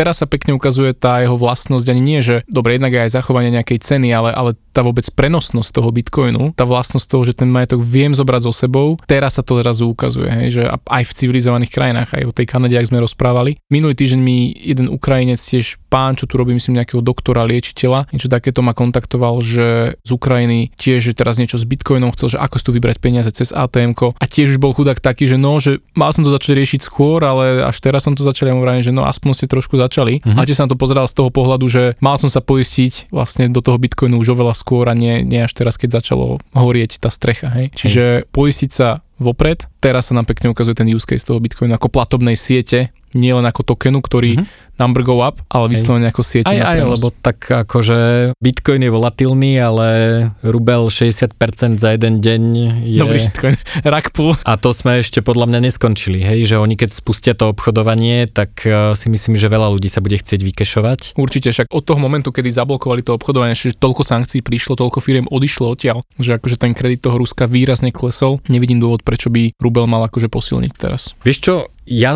teraz sa pekne ukazuje tá jeho vlastnosť, ani nie, že dobre, jednak aj zachovanie nejakej ceny, ale, ale tá vôbec prenosnosť toho bitcoinu, tá vlastnosť toho, že ten majetok viem zobrať so sebou, teraz sa to zrazu ukazuje, hej, že aj v civilizovaných krajinách, aj o tej Kanade, ak sme rozprávali. Minulý týždeň mi jeden Ukrajinec tiež pán, čo tu robí, myslím, nejakého doktora, liečiteľa, niečo takéto ma kontaktoval, že z Ukrajiny tiež, že teraz niečo s bitcoinom chcel, že ako si tu vybrať peniaze cez ATM a tiež už bol chudák taký, že no, že mal som to začať riešiť skôr, ale až teraz som to začal, ja mu že no aspoň ste trošku začali. Mm-hmm. A tiež na to pozeral z toho pohľadu, že mal som sa poistiť vlastne do toho bitcoinu už oveľa skôr a nie, nie až teraz, keď začalo horieť tá strecha. Hej. Čiže poistiť sa vopred. Teraz sa nám pekne ukazuje ten use case toho Bitcoinu ako platobnej siete, nie len ako tokenu, ktorý mm-hmm number go up, ale vyslovene ako siete aj, aj, lebo tak akože Bitcoin je volatilný, ale rubel 60% za jeden deň je... Dobrý shitcoin, rakpul. A to sme ešte podľa mňa neskončili, hej, že oni keď spustia to obchodovanie, tak uh, si myslím, že veľa ľudí sa bude chcieť vykešovať. Určite, však od toho momentu, kedy zablokovali to obchodovanie, že toľko sankcií prišlo, toľko firiem odišlo odtiaľ, že akože ten kredit toho Ruska výrazne klesol, nevidím dôvod, prečo by rubel mal akože posilniť teraz. Vieš čo, ja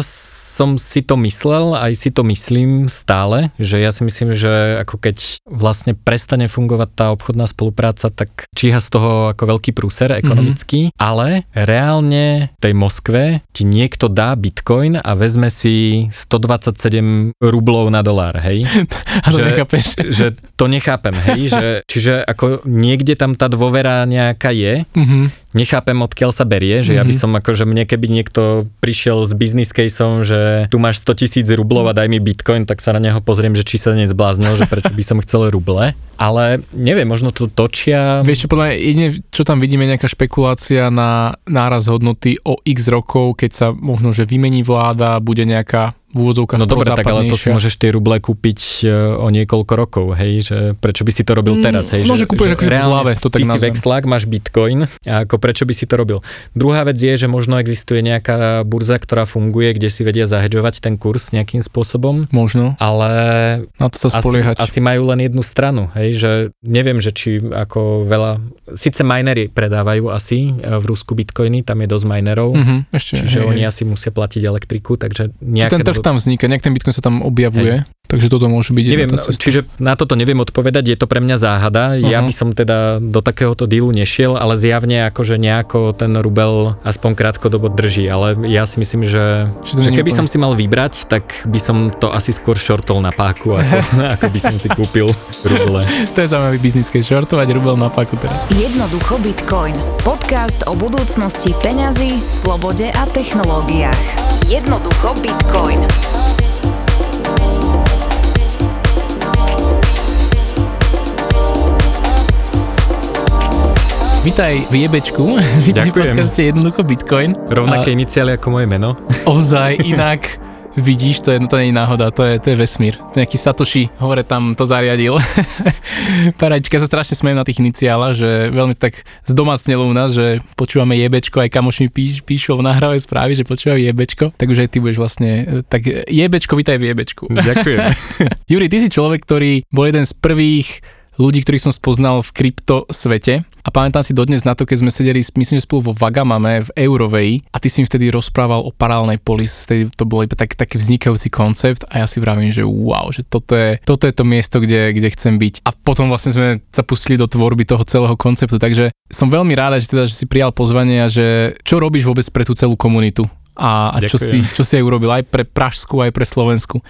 som si to myslel, aj si to myslím stále, že ja si myslím, že ako keď vlastne prestane fungovať tá obchodná spolupráca, tak číha z toho ako veľký prúser ekonomický, mm-hmm. ale reálne v tej Moskve ti niekto dá bitcoin a vezme si 127 rublov na dolár, hej? a to že, nechápeš. Že to nechápem, hej? že, čiže ako niekde tam tá dôvera nejaká je, mm-hmm nechápem, odkiaľ sa berie, že mm-hmm. ja by mhm. som ako, že mne keby niekto prišiel s business caseom, že tu máš 100 tisíc rublov a daj mi bitcoin, tak sa na neho pozriem, že či sa nezbláznil, že prečo by som chcel ruble. Ale neviem, možno to točia... Vieš čo, podľa jedine, čo tam vidíme, nejaká špekulácia na náraz hodnoty o x rokov, keď sa možno, že vymení vláda, bude nejaká v úvodzovkách No dobre, tak ale to si môžeš tie ruble kúpiť e, o niekoľko rokov, hej, že prečo by si to robil mm, teraz, hej? No, že, že kúpeš akože v zlave, to tak Ty nazvem. si vexlák, máš bitcoin, a ako prečo by si to robil? Druhá vec je, že možno existuje nejaká burza, ktorá funguje, kde si vedia zahedžovať ten kurz nejakým spôsobom. Možno. Ale na to sa spoliehať. Asi, asi majú len jednu stranu, hej, že neviem, že či ako veľa, síce minery predávajú asi e, v Rusku bitcoiny, tam je dosť minerov, mm-hmm, ešte, čiže hej, oni hej. asi musia platiť elektriku, takže nejaké tam vzniká, nejak ten Bitcoin sa tam objavuje. Takže toto môže byť neviem, Čiže na toto neviem odpovedať, je to pre mňa záhada. Uh-huh. Ja by som teda do takéhoto dílu nešiel, ale zjavne akože nejako ten rubel aspoň krátkodobo drží. Ale ja si myslím, že, že, že keby som si mal vybrať, tak by som to asi skôr shortol na páku, ako, ako by som si kúpil ruble. to je zaujímavý biznis, keď shortovať rubel na páku teraz. Jednoducho Bitcoin. Podcast o budúcnosti peňazí, slobode a technológiách. Jednoducho Bitcoin. Vítaj v Jebečku, vítaj v podcaste Jednoducho Bitcoin. Rovnaké a... iniciály ako moje meno. Ozaj, inak vidíš, to je, to nie je náhoda, to je, to je vesmír. To je nejaký Satoshi, hore tam to zariadil. Paradička, sa strašne smejem na tých iniciálach, že veľmi to tak zdomacnelo u nás, že počúvame jebečko, aj kamoš mi píš, píšu v nahrávej správy, že počúvajú jebečko, tak už aj ty budeš vlastne, tak jebečko, vítaj v jebečku. Ďakujem. Juri, ty si človek, ktorý bol jeden z prvých ľudí, ktorých som spoznal v krypto svete a pamätám si dodnes na to, keď sme sedeli, myslím, že spolu vo Vagamame v Eurovej a ty si mi vtedy rozprával o paralelnej polis, vtedy to bol iba tak, taký vznikajúci koncept a ja si vravím, že wow, že toto je, toto je to miesto, kde, kde chcem byť. A potom vlastne sme sa pustili do tvorby toho celého konceptu, takže som veľmi rád, že, teda, že si prijal pozvanie a že čo robíš vôbec pre tú celú komunitu a, a čo, si, čo si aj urobil aj pre Pražsku, aj pre Slovensku.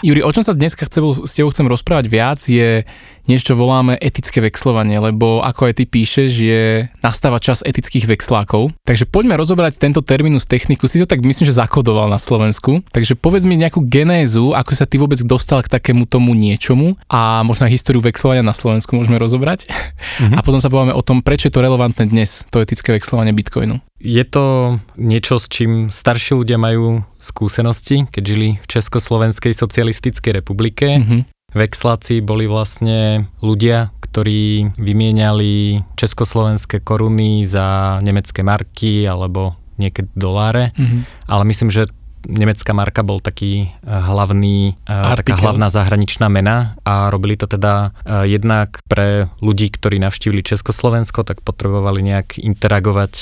Juri, o čom sa dneska chce, s tebou chcem rozprávať viac je niečo, čo voláme etické vexlovanie, lebo ako aj ty píšeš, je nastáva čas etických vexlákov. Takže poďme rozobrať tento terminus techniku. Si to tak myslím, že zakodoval na Slovensku. Takže povedz mi nejakú genézu, ako sa ty vôbec dostal k takému tomu niečomu a možno aj históriu vexlovania na Slovensku môžeme rozobrať. Mm-hmm. A potom sa povieme o tom, prečo je to relevantné dnes, to etické vexlovanie Bitcoinu. Je to niečo, s čím starší ľudia majú skúsenosti, keď žili v Československej socialistickej republike. Mm-hmm. Vexláci boli vlastne ľudia, ktorí vymieniali československé koruny za nemecké marky alebo niekedy doláre. Mm-hmm. Ale myslím, že nemecká marka bol taký e, hlavný, e, taká Artikel. hlavná zahraničná mena a robili to teda e, jednak pre ľudí, ktorí navštívili Československo, tak potrebovali nejak interagovať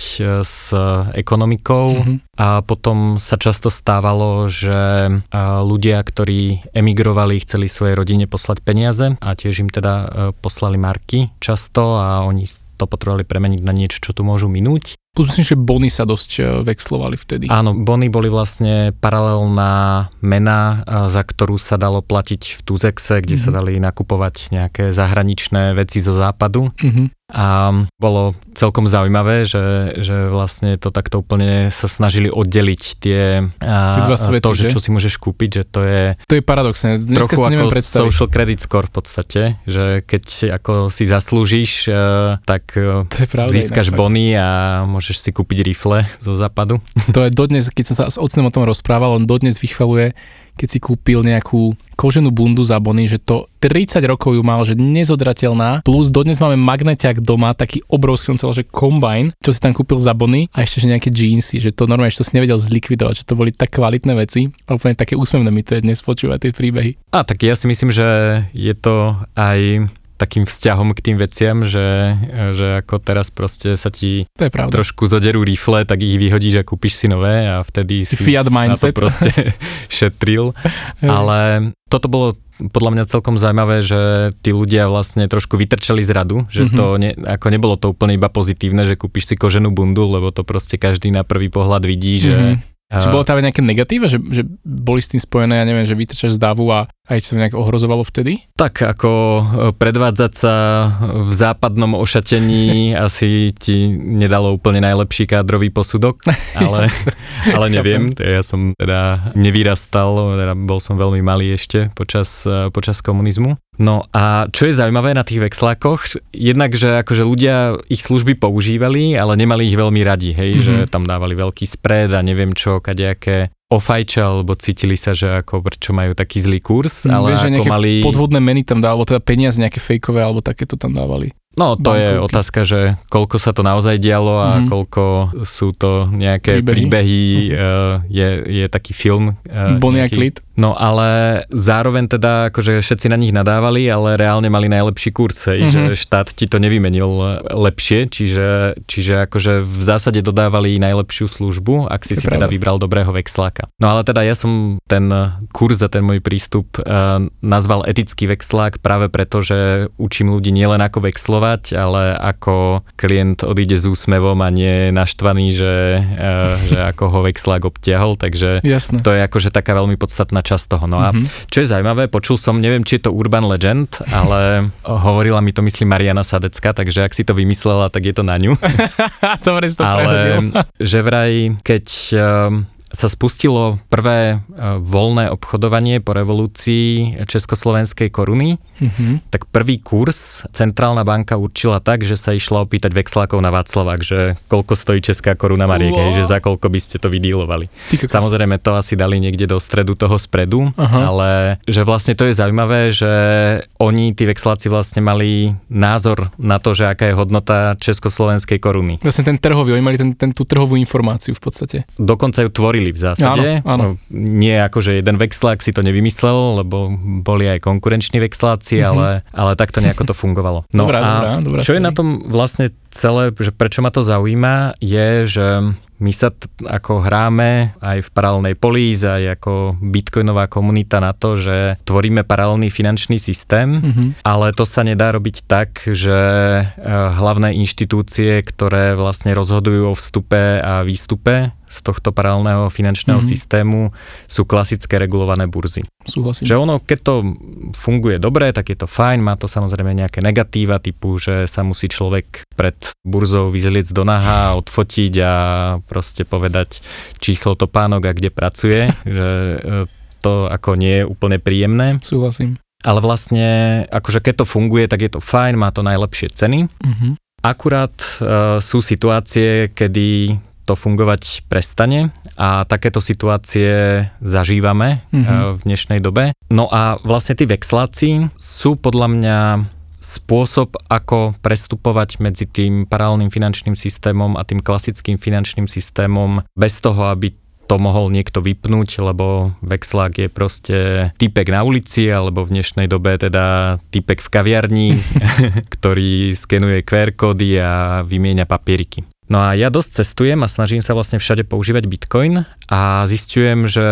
s ekonomikou Mhm. a potom sa často stávalo, že ľudia, ktorí emigrovali, chceli svojej rodine poslať peniaze a tiež im teda poslali marky často a oni to potrebovali premeniť na niečo, čo tu môžu minúť. Myslím, že bony sa dosť e, vexlovali vtedy. Áno, bony boli vlastne paralelná mena, za ktorú sa dalo platiť v Tuzexe, kde mm-hmm. sa dali nakupovať nejaké zahraničné veci zo západu. Mm-hmm. A bolo celkom zaujímavé, že, že vlastne to takto úplne sa snažili oddeliť tie, tie dva svety, to, že, že čo si môžeš kúpiť, že to je... To je paradoxné. Dneska trochu si neviem ako predstaviť. social credit score v podstate, že keď ako si zaslúžiš, tak to je pravda, získaš inak, bony a môžeš si kúpiť rifle zo západu. To je dodnes, keď som sa s ocnem o tom rozprával, on dodnes vychvaluje, keď si kúpil nejakú koženú bundu za bony, že to 30 rokov ju mal, že nezodrateľná, plus dodnes máme magneťak doma, taký obrovský, on to že kombajn, čo si tam kúpil za bony a ešte, že nejaké jeansy, že to normálne, že to si nevedel zlikvidovať, že to boli tak kvalitné veci. A úplne také úsmevné mi to je dnes počúvať tie príbehy. A tak ja si myslím, že je to aj takým vzťahom k tým veciam, že, že ako teraz proste sa ti to je pravda. trošku zoderú rifle, tak ich vyhodíš a kúpiš si nové a vtedy si Fiat mindset. na to proste šetril. Ale toto bolo podľa mňa celkom zaujímavé, že tí ľudia vlastne trošku vytrčali z radu, že mm-hmm. to ne, ako nebolo to úplne iba pozitívne, že kúpiš si koženú bundu, lebo to proste každý na prvý pohľad vidí, že mm-hmm. Či bolo tam nejaké negatíva, že, že boli s tým spojené, ja neviem, že vytrčaš z davu a aj čo to nejak ohrozovalo vtedy? Tak ako predvádzať sa v západnom ošatení asi ti nedalo úplne najlepší kádrový posudok, ale, ale neviem, ja som teda nevyrastal, teda bol som veľmi malý ešte počas, počas komunizmu. No a čo je zaujímavé na tých vexlákoch, jednak, že akože ľudia ich služby používali, ale nemali ich veľmi radi, hej, mm-hmm. že tam dávali veľký spred a neviem čo, kadejaké ofajča, alebo cítili sa, že ako prečo majú taký zlý kurz, ale Vieš, ako mali... podvodné meny tam dávali, alebo teda peniaze nejaké fejkové, alebo takéto tam dávali. No to Bankovky. je otázka, že koľko sa to naozaj dialo a mm-hmm. koľko sú to nejaké príbehy. príbehy mm-hmm. uh, je, je taký film. Uh, Bonnie Klit. No ale zároveň teda akože všetci na nich nadávali, ale reálne mali najlepší kurz, mm-hmm. že štát ti to nevymenil lepšie, čiže, čiže akože v zásade dodávali najlepšiu službu, ak si si pravda. teda vybral dobrého vexláka. No ale teda ja som ten kurz a ten môj prístup uh, nazval etický vexlák práve preto, že učím ľudí nielen ako vexlovať, ale ako klient odíde s úsmevom a nie naštvaný, že, uh, že ako ho vexlák obtiahol, takže Jasne. to je akože taká veľmi podstatná časť toho. No a mm-hmm. čo je zaujímavé, počul som, neviem, či je to urban legend, ale hovorila mi to, myslím, Mariana Sadecka, takže ak si to vymyslela, tak je to na ňu. Dobre si to ale že vraj, keď sa spustilo prvé voľné obchodovanie po revolúcii Československej koruny, mm-hmm. tak prvý kurz centrálna banka určila tak, že sa išla opýtať vexlákov na Václavák, že koľko stojí česká koruna Mariek, wow. že za koľko by ste to vydílovali. Samozrejme to asi dali niekde do stredu toho spredu, Aha. ale že vlastne to je zaujímavé, že oni, tí vexláci vlastne mali názor na to, že aká je hodnota československej koruny. Vlastne ten trhový, oni mali ten, ten, tú trhovú informáciu v podstate. Dokonca ju tvorili v zásade. Áno, áno. Nie ako, že jeden vexlák si to nevymyslel, lebo boli aj konkurenční vexláci, mm-hmm. ale, ale takto nejako to fungovalo. No dobrá, a dobrá, dobrá, čo je na tom vlastne celé, že prečo ma to zaujíma, je, že my sa t- ako hráme aj v paralelnej políze, aj ako bitcoinová komunita na to, že tvoríme paralelný finančný systém, mm-hmm. ale to sa nedá robiť tak, že hlavné inštitúcie, ktoré vlastne rozhodujú o vstupe a výstupe z tohto paralelného finančného mm-hmm. systému sú klasické regulované burzy. Súhlasím. Že ono, keď to funguje dobre, tak je to fajn, má to samozrejme nejaké negatíva typu, že sa musí človek pred burzou vyzliec do naha, odfotiť a proste povedať číslo topánok a kde pracuje, že to ako nie je úplne príjemné. Súhlasím. Ale vlastne, akože keď to funguje, tak je to fajn, má to najlepšie ceny. Mm-hmm. Akurát uh, sú situácie, kedy to fungovať prestane a takéto situácie zažívame mm-hmm. v dnešnej dobe. No a vlastne tí vexláci sú podľa mňa spôsob, ako prestupovať medzi tým paralelným finančným systémom a tým klasickým finančným systémom bez toho, aby to mohol niekto vypnúť, lebo vexlák je proste typek na ulici, alebo v dnešnej dobe teda typek v kaviarni, ktorý skenuje QR kódy a vymieňa papieriky. No a ja dosť cestujem a snažím sa vlastne všade používať Bitcoin a zistujem, že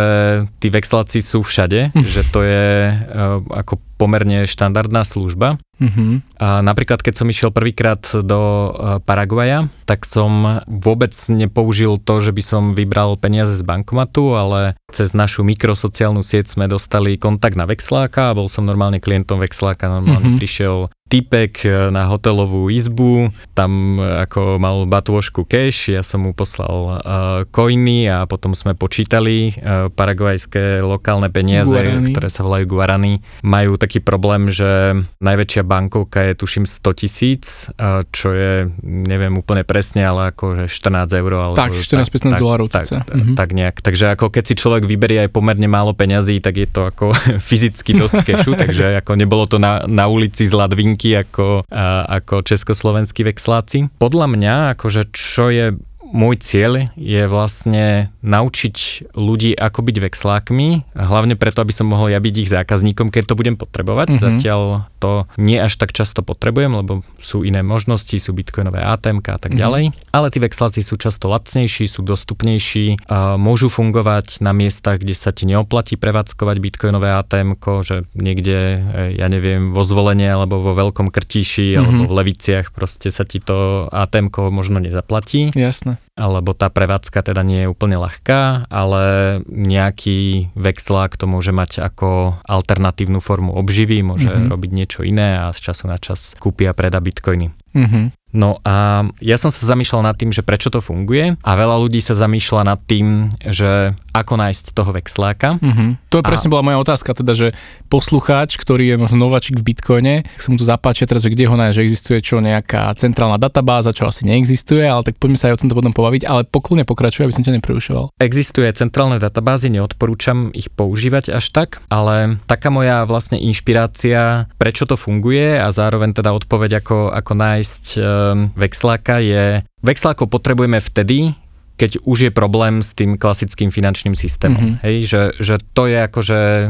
tí vexláci sú všade, hm. že to je uh, ako pomerne štandardná služba. Uh-huh. A napríklad, keď som išiel prvýkrát do uh, Paraguaja, tak som vôbec nepoužil to, že by som vybral peniaze z bankomatu, ale cez našu mikrosociálnu sieť sme dostali kontakt na vexláka a bol som normálne klientom vexláka, normálne uh-huh. prišiel typek e, na hotelovú izbu, tam e, ako mal batôžku cash, ja som mu poslal uh, coiny a potom sme počítali uh, paraguajské lokálne peniaze, Guarani. ktoré sa volajú Guarany. Majú taký problém, že najväčšia bankovka je tuším 100 tisíc, uh, čo je, neviem úplne presne, ale že 14 eur. Alebo tak, 14-15 dolárov tak, tak, mhm. tak nejak. Takže ako keď si človek vyberie aj pomerne málo peňazí, tak je to ako fyzicky dosť kešu, takže ako nebolo to na, na ulici z Ladvinky ako, ako československí vexláci. Podľa mňa, akože čo je môj cieľ je vlastne naučiť ľudí, ako byť vexlákmi, hlavne preto, aby som mohol ja byť ich zákazníkom, keď to budem potrebovať. Mm-hmm. Zatiaľ to nie až tak často potrebujem, lebo sú iné možnosti, sú bitcoinové ATM a tak mhm. ďalej. Mm-hmm. Ale tí vexláci sú často lacnejší, sú dostupnejší, a môžu fungovať na miestach, kde sa ti neoplatí prevádzkovať bitcoinové ATM, že niekde, e, ja neviem, vo zvolenie alebo vo veľkom krtíši mm-hmm. alebo v Leviciach proste sa ti to ATM možno nezaplatí. Jasné alebo tá prevádzka teda nie je úplne ľahká, ale nejaký vexlák to môže mať ako alternatívnu formu obživy, môže mm-hmm. robiť niečo iné a z času na čas kúpi a predá bitcoiny. Mm-hmm. No a ja som sa zamýšľal nad tým, že prečo to funguje a veľa ľudí sa zamýšľa nad tým, že ako nájsť toho vexláka. Mm-hmm. To je presne a... bola moja otázka, teda, že poslucháč, ktorý je možno nováčik v Bitcoine, sa mu to zapáčia teraz, že kde ho nájsť, že existuje čo nejaká centrálna databáza, čo asi neexistuje, ale tak poďme sa aj o tomto potom pobaviť, ale poklone pokračuje, aby som ťa neprerušoval. Existuje centrálne databázy, neodporúčam ich používať až tak, ale taká moja vlastne inšpirácia, prečo to funguje a zároveň teda odpoveď, ako, ako nájsť Ehm, vexláka je, vexlákov potrebujeme vtedy, keď už je problém s tým klasickým finančným systémom. Mm-hmm. Hej, že, že to je akože e,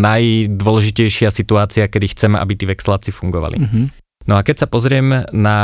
najdôležitejšia situácia, kedy chceme, aby tí vexláci fungovali. Mm-hmm. No a keď sa pozriem na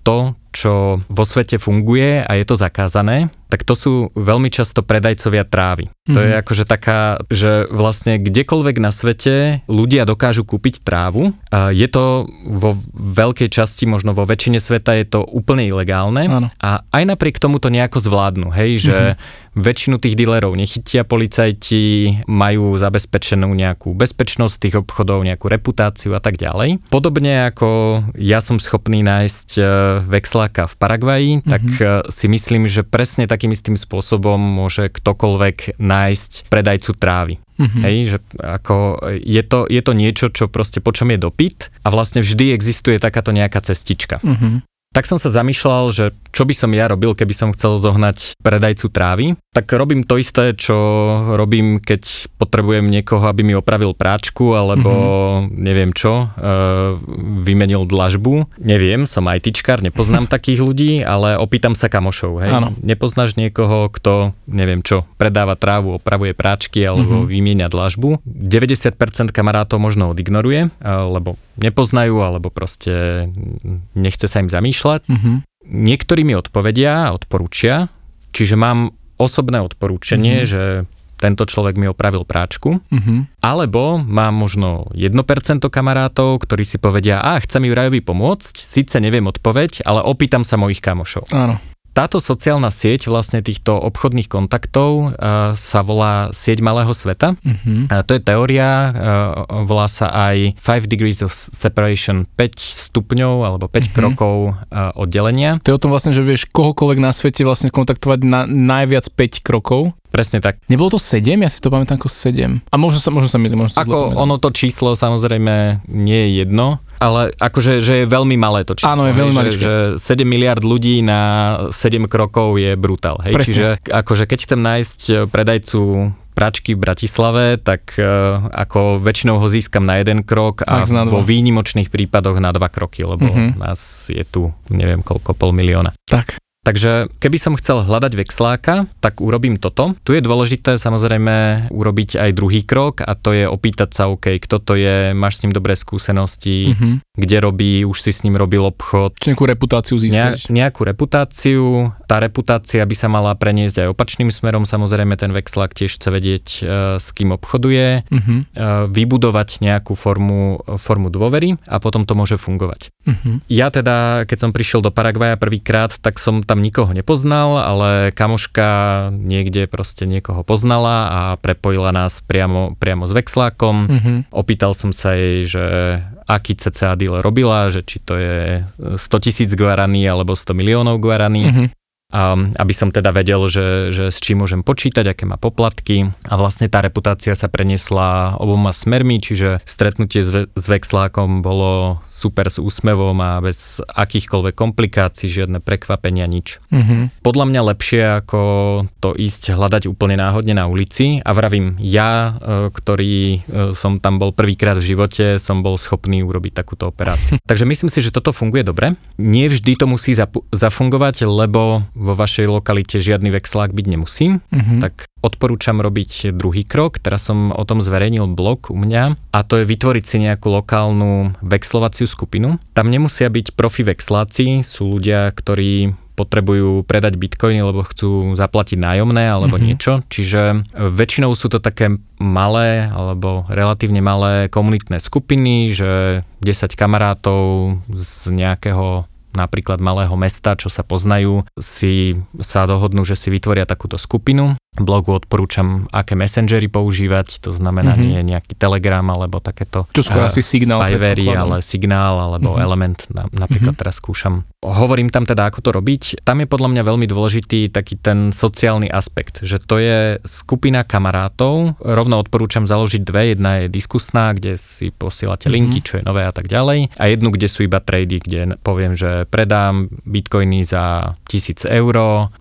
to, čo vo svete funguje a je to zakázané, tak to sú veľmi často predajcovia trávy. Mm-hmm. To je mhm. akože taká, že vlastne kdekoľvek na svete ľudia dokážu kúpiť trávu. Je to vo veľkej časti, možno vo väčšine sveta je to úplne ilegálne ano. a aj napriek tomu to nejako zvládnu, hej, že mm-hmm. väčšinu tých dealerov nechytia policajti, majú zabezpečenú nejakú bezpečnosť tých obchodov, nejakú reputáciu a tak ďalej. Podobne ako ja som schopný nájsť e, vexla Miláka v Paraguaji, mm-hmm. tak eh, si myslím, že presne takým istým spôsobom môže ktokoľvek nájsť predajcu trávy. Mm-hmm. Hej, že ako je to, je to niečo, čo proste po čom je dopyt a vlastne vždy existuje takáto nejaká cestička. Mm-hmm tak som sa zamýšľal, že čo by som ja robil, keby som chcel zohnať predajcu trávy. Tak robím to isté, čo robím, keď potrebujem niekoho, aby mi opravil práčku, alebo mm-hmm. neviem čo, e, vymenil dlažbu. Neviem, som ITčkár, nepoznám takých ľudí, ale opýtam sa kamošov. Hej. Nepoznáš niekoho, kto, neviem čo, predáva trávu, opravuje práčky alebo mm-hmm. vymieňa dlažbu. 90% kamarátov možno odignoruje, e, lebo nepoznajú alebo proste nechce sa im zamýšľať. Mm-hmm. Niektorí mi odpovedia odporúčia, čiže mám osobné odporúčanie, mm-hmm. že tento človek mi opravil práčku, mm-hmm. alebo mám možno 1% kamarátov, ktorí si povedia, a chcem Jurajovi pomôcť, síce neviem odpoveď, ale opýtam sa mojich kamošov. Áno. Táto sociálna sieť vlastne týchto obchodných kontaktov uh, sa volá sieť malého sveta. Uh-huh. Uh, to je teória, uh, volá sa aj 5 degrees of separation, 5 stupňov alebo 5 uh-huh. Mhm. krokov uh, oddelenia. To je o tom vlastne, že vieš kohokoľvek na svete vlastne kontaktovať na najviac 5 krokov. Presne tak. Nebolo to 7? Ja si to pamätám ako 7. A možno sa, možno sa milím, možno Ako ono to číslo samozrejme nie je jedno, ale akože že je veľmi malé to číslo. Áno, je veľmi malé. Že, že 7 miliard ľudí na 7 krokov je brutál. Hej? Presne. Čiže akože keď chcem nájsť predajcu pračky v Bratislave, tak uh, ako väčšinou ho získam na jeden krok a vo výnimočných prípadoch na dva kroky, lebo uh-huh. nás je tu neviem koľko, pol milióna. Tak. Takže keby som chcel hľadať vexláka, tak urobím toto. Tu je dôležité samozrejme urobiť aj druhý krok a to je opýtať sa, OK, kto to je, máš s ním dobré skúsenosti, mm-hmm. kde robí, už si s ním robil obchod. Či nejakú reputáciu získať. Ne, nejakú reputáciu. Tá reputácia by sa mala preniesť aj opačným smerom. Samozrejme ten vexlák tiež chce vedieť, e, s kým obchoduje, mm-hmm. vybudovať nejakú formu, formu dôvery a potom to môže fungovať. Mm-hmm. Ja teda, keď som prišiel do Paraguaja prvýkrát, tak som tam nikoho nepoznal, ale kamoška niekde proste niekoho poznala a prepojila nás priamo, priamo s vexlákom. Mm-hmm. Opýtal som sa jej, že aký CCA deal robila, že či to je 100 tisíc guaraní alebo 100 miliónov guaraní. Mm-hmm aby som teda vedel, že, že s čím môžem počítať, aké má poplatky a vlastne tá reputácia sa preniesla oboma smermi, čiže stretnutie s, s Vexlákom bolo super s úsmevom a bez akýchkoľvek komplikácií, žiadne prekvapenia, nič. Mm-hmm. Podľa mňa lepšie ako to ísť hľadať úplne náhodne na ulici a vravím, ja, e, ktorý e, som tam bol prvýkrát v živote, som bol schopný urobiť takúto operáciu. Takže myslím si, že toto funguje dobre. Nie vždy to musí zafungovať, lebo vo vašej lokalite žiadny vexlák byť nemusí, mm-hmm. tak odporúčam robiť druhý krok. Teraz som o tom zverejnil blog u mňa a to je vytvoriť si nejakú lokálnu vexlovaciu skupinu. Tam nemusia byť profi vexláci, sú ľudia, ktorí potrebujú predať bitcoiny, lebo chcú zaplatiť nájomné alebo mm-hmm. niečo. Čiže väčšinou sú to také malé alebo relatívne malé komunitné skupiny, že 10 kamarátov z nejakého napríklad malého mesta, čo sa poznajú, si sa dohodnú, že si vytvoria takúto skupinu blogu odporúčam, aké messengery používať, to znamená mm-hmm. nie nejaký Telegram alebo takéto Čo skôr uh, asi signál, spyvery, ale signál alebo mm-hmm. element, na, napríklad mm-hmm. teraz skúšam. Hovorím tam teda, ako to robiť. Tam je podľa mňa veľmi dôležitý taký ten sociálny aspekt, že to je skupina kamarátov. Rovno odporúčam založiť dve. Jedna je diskusná, kde si posielate mm-hmm. linky, čo je nové a tak ďalej. A jednu, kde sú iba trady, kde poviem, že predám bitcoiny za 1000 eur,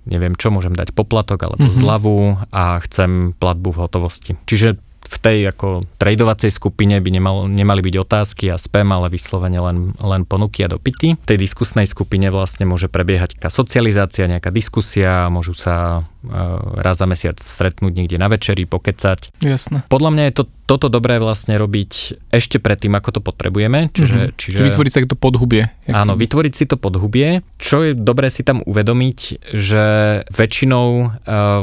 neviem čo, môžem dať poplatok alebo mm-hmm. zľavu a chcem platbu v hotovosti. Čiže v tej ako tradovacej skupine by nemal, nemali byť otázky a spam, ale vyslovene len, len ponuky a dopity. V tej diskusnej skupine vlastne môže prebiehať taká socializácia, nejaká diskusia, môžu sa uh, raz za mesiac stretnúť niekde na večeri, pokecať. Jasné. Podľa mňa je to toto dobré vlastne robiť ešte predtým, ako to potrebujeme. Čiže, mm-hmm. čiže vytvoriť si to podhubie. Áno, vytvoriť si to podhubie. Čo je dobré si tam uvedomiť, že väčšinou uh,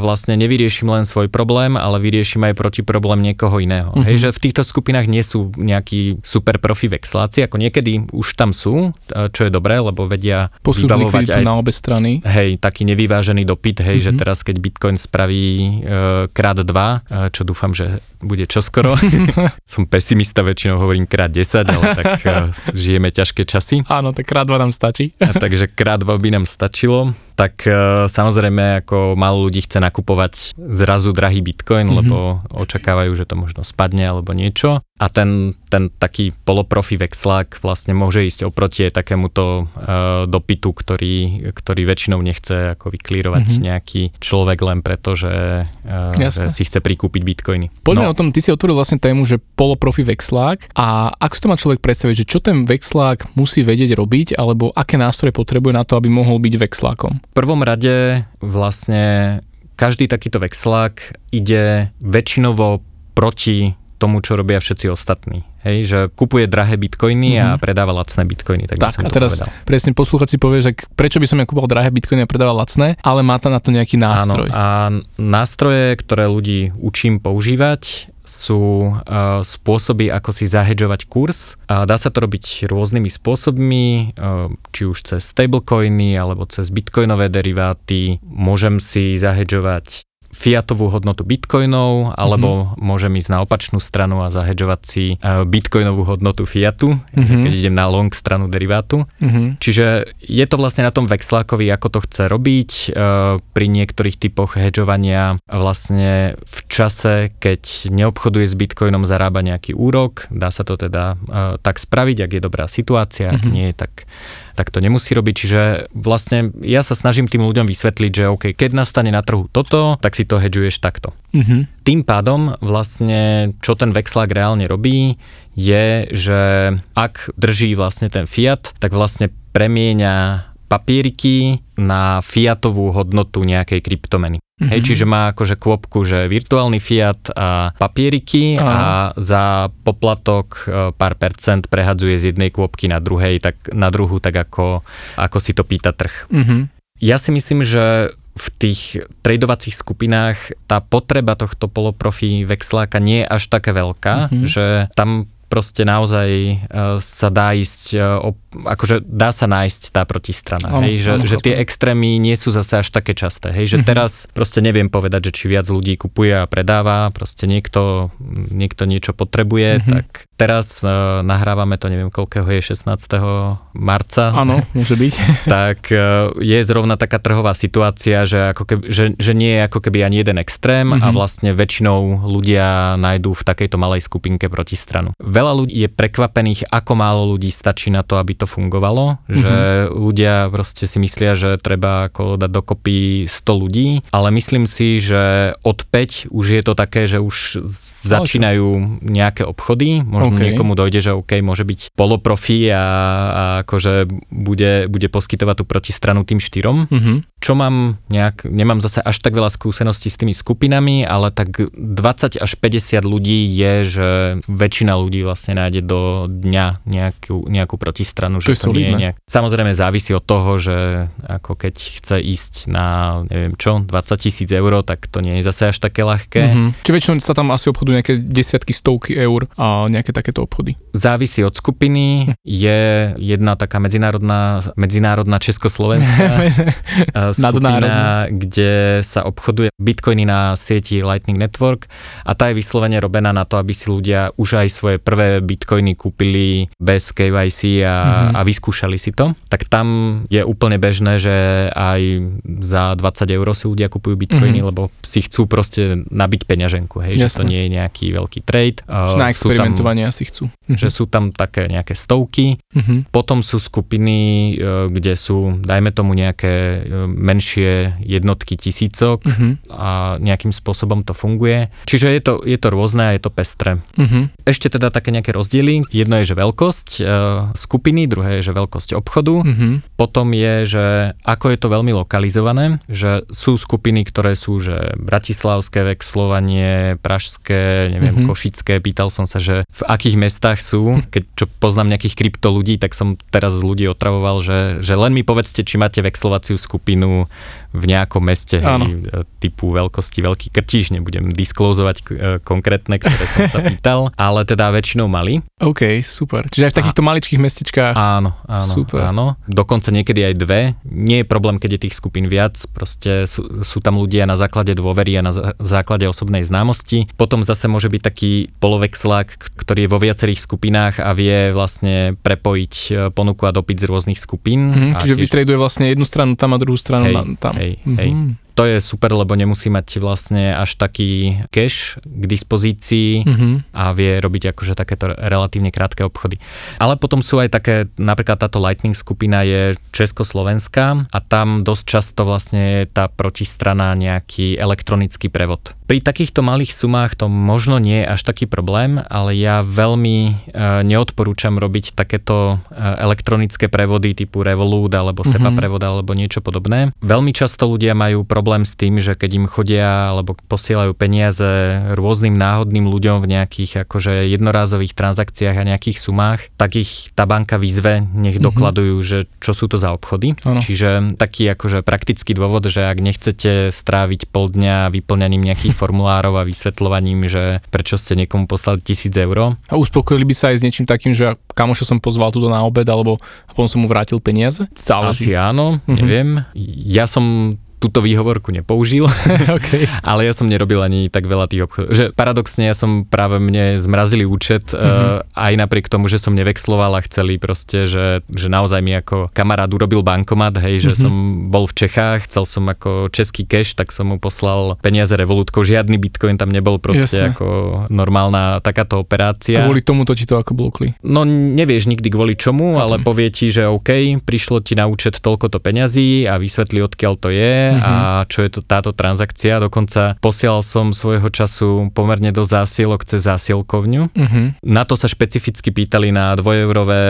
vlastne nevyriešim len svoj problém, ale vyriešim aj proti problém niekoho iného. Mm-hmm. Hej, že v týchto skupinách nie sú nejakí super profi vexláci, ako niekedy už tam sú, čo je dobré, lebo vedia vybavovať aj na obe strany. Hej, taký nevyvážený dopyt, hej, mm-hmm. že teraz keď Bitcoin spraví uh, krát dva, uh, čo dúfam, že bude čoskoro. Som pesimista, väčšinou hovorím krát 10, ale tak uh, žijeme ťažké časy. Áno, tak krát 2 nám stačí. A takže krát 2 by nám stačilo. Tak uh, samozrejme, ako málo ľudí chce nakupovať zrazu drahý bitcoin, mm-hmm. lebo očakávajú, že to možno spadne alebo niečo a ten, ten taký poloprofi vexlák vlastne môže ísť oproti takémuto uh, dopytu, ktorý, ktorý väčšinou nechce ako vyklírovať mm-hmm. nejaký človek len preto, že, uh, že si chce prikúpiť bitcoiny. Poďme no. o tom, ty si otvoril vlastne tému, že poloprofi vexlák a ako si to má človek predstaviť, že čo ten vexlák musí vedieť robiť alebo aké nástroje potrebuje na to, aby mohol byť vexlákom? V prvom rade vlastne každý takýto vexlák ide väčšinovo proti tomu, čo robia všetci ostatní. Hej, že kupuje drahé bitcoiny mm-hmm. a mhm. predáva lacné bitcoiny. Tak, tak a teraz povedal. presne posluchač si povie, že prečo by som ja kúpal drahé bitcoiny a predával lacné, ale má tam na to nejaký nástroj. Áno, a nástroje, ktoré ľudí učím používať, sú uh, spôsoby, ako si zahedžovať kurz. A dá sa to robiť rôznymi spôsobmi, uh, či už cez stablecoiny alebo cez bitcoinové deriváty. Môžem si zahedžovať fiatovú hodnotu bitcoinov, alebo mm-hmm. môžem ísť na opačnú stranu a zahedžovať si e, bitcoinovú hodnotu fiatu, mm-hmm. keď idem na long stranu derivátu. Mm-hmm. Čiže je to vlastne na tom vexlákovi, ako to chce robiť. E, pri niektorých typoch hedžovania vlastne v čase, keď neobchoduje s bitcoinom, zarába nejaký úrok. Dá sa to teda e, tak spraviť, ak je dobrá situácia, ak mm-hmm. nie, tak tak to nemusí robiť. Čiže vlastne ja sa snažím tým ľuďom vysvetliť, že OK, keď nastane na trhu toto, tak si to hedžuješ takto. Mm-hmm. Tým pádom vlastne, čo ten vexlák reálne robí, je, že ak drží vlastne ten fiat, tak vlastne premieňa papieriky na fiatovú hodnotu nejakej kryptomeny. Mm-hmm. Hej, Mhm. čiže má akože kôpku, že virtuálny fiat a papieriky a za poplatok e, pár percent prehadzuje z jednej kôpky na druhej, tak na druhu, tak ako, ako si to pýta trh. Mhm. Ja si myslím, že v tých tradovacích skupinách tá potreba tohto poloprofi vexláka nie je až také veľká, Mhm. že tam proste naozaj e, sa dá ísť, e, o, akože dá sa nájsť tá protistrana, Áno, hej, že, áno, že tie extrémy nie sú zase až také časté, hej, že Mhm. teraz proste neviem povedať, že či viac ľudí kupuje a predáva, proste niekto, niekto niečo potrebuje, Mhm. tak teraz uh, nahrávame to, neviem koľkého je, 16. marca, Áno, môže byť. tak e, je zrovna taká trhová situácia, že, ako keby, že, že nie je ako keby ani jeden extrém mm-hmm. a Mhm. vlastne väčšinou ľudia nájdú v takejto malej skupinke protistranu. Veľa ľudí je prekvapených, ako málo ľudí stačí na to, aby to fungovalo, mm-hmm. že ľudia proste si myslia, že treba ako dať dokopy 100 ľudí, ale myslím si, že od 5 už je to také, že už začínajú nejaké obchody, možno OK. niekomu dojde, že OK, môže byť poloprofi a, a akože bude, bude poskytovať tú protistranu tým štyrom. Mhm. Čo mám nejak, nemám zase až tak veľa skúseností s tými skupinami, ale tak 20 až 50 ľudí je, že väčšina ľudí vlastne nájde do dňa nejakú, nejakú protistranu. To že je nie je nejak... Samozrejme závisí od toho, že ako keď chce ísť na neviem čo, 20 tisíc eur, tak to nie je zase až také ľahké. Mhm. Čiže väčšinou sa tam asi obchodujú nejaké desiatky, stovky eur a nejaké takéto obchody. Závisí od skupiny. Je jedna taká medzinárodná, medzinárodná československá skupina, kde sa obchoduje bitcoiny na sieti Lightning Network a tá je vyslovene robená na to, aby si ľudia už aj svoje prvé bitcoiny kúpili bez KYC a, Mhm. a vyskúšali si to. Tak tam je úplne bežné, že aj za 20 eur si ľudia kupujú bitcoiny, Mhm. lebo si chcú proste nabiť peňaženku, hej, že to nie je nejaký veľký trade. Eh, Na experimentovanie asi chcú. že sú tam také nejaké stovky, Mhm. potom sú skupiny, e, kde sú, dajme tomu nejaké e, menšie jednotky tisícok Mhm. a nejakým spôsobom to funguje. Čiže je to, je to rôzne a je to pestré. Mhm. Ešte teda také nejaké rozdiely. Jedno je, že veľkosť skupiny, druhé je, že veľkosť obchodu. Mhm. Potom je, že ako je to veľmi lokalizované, že sú skupiny, ktoré sú, že bratislavské vexlovanie, pražské, neviem, Mhm. mm-hmm. košické. Pýtal som sa, že v akých mestách sú. Keď čo poznám nejakých krypto ľudí, tak som teraz z ľudí otravoval, že, že len mi povedzte, či máte vexlovaciu skupinu v nejakom meste, Áno. hej, typu veľkosti veľký krtíž, nebudem disklozovať e, konkrétne, ktoré som sa pýtal, ale teda väčšinou mali. OK, super. Čiže aj v takýchto maličkých mestečkách. Áno, áno, Super. áno. Dokonca niekedy aj dve. Nie je problém, keď je tých skupín viac, proste sú, sú tam ľudia na základe dôvery a na zá- základe osobnej známosti. Potom zase môže byť taký polovexlák, ktorý je vo viacerých skupinách a vie vlastne prepojiť e, ponuku a dopyt z rôznych skupín. Mhm. A Čiže tiež- vytraduje vlastne jednu stranu tam a druhú stranu Hej, tam. hej, hej. To je super, lebo nemusí mať vlastne až taký cash k dispozícii Mhm. a vie robiť akože takéto relatívne krátke obchody. Ale potom sú aj také, napríklad táto Lightning skupina je československá a tam dosť často vlastne je tá protistrana nejaký elektronický prevod. Pri takýchto malých sumách to možno nie je až taký problém, ale ja veľmi e, neodporúčam robiť takéto e, elektronické prevody typu Revolut alebo SEPA Mhm. prevod alebo niečo podobné. Veľmi často ľudia majú problém s tým, že keď im chodia alebo posielajú peniaze rôznym náhodným ľuďom v nejakých akože jednorázových transakciách a nejakých sumách, tak ich tá banka vyzve, nech Mhm. dokladujú, že čo sú to za obchody. Áno. Čiže taký akože praktický dôvod, že ak nechcete stráviť pol dňa vyplňaním nejakých formulárov a vysvetľovaním, že prečo ste niekomu poslali tisíc eur, A uspokojili by sa aj s niečím takým, že kamoša som pozval tuto na obed, alebo a potom som mu vrátil peniaze? Záleží. asi áno, Mhm. neviem. Ja som túto výhovorku nepoužil, okay. ale ja som nerobil ani tak veľa tých obchodov. Že paradoxne ja som práve mne zmrazili účet Mhm. uh, aj napriek tomu, že som nevexloval a chceli proste, že, že naozaj mi ako kamarát urobil bankomat, hej, že Mhm. som bol v Čechách, chcel som ako český cash, tak som mu poslal peniaze revolútkou, žiadny bitcoin tam nebol proste Jasné. ako normálna takáto operácia. A kvôli tomuto ti to ako blokli. No nevieš nikdy kvôli čomu, ale Chápem. povie ti, že OK, prišlo ti na účet toľkoto peňazí a vysvetlí odkiaľ to je uh-huh. a čo je to táto transakcia. Dokonca posielal som svojho času pomerne do zásielok cez zásielkovňu. Uh-huh. Na to sa špecificky pýtali na dvojeurové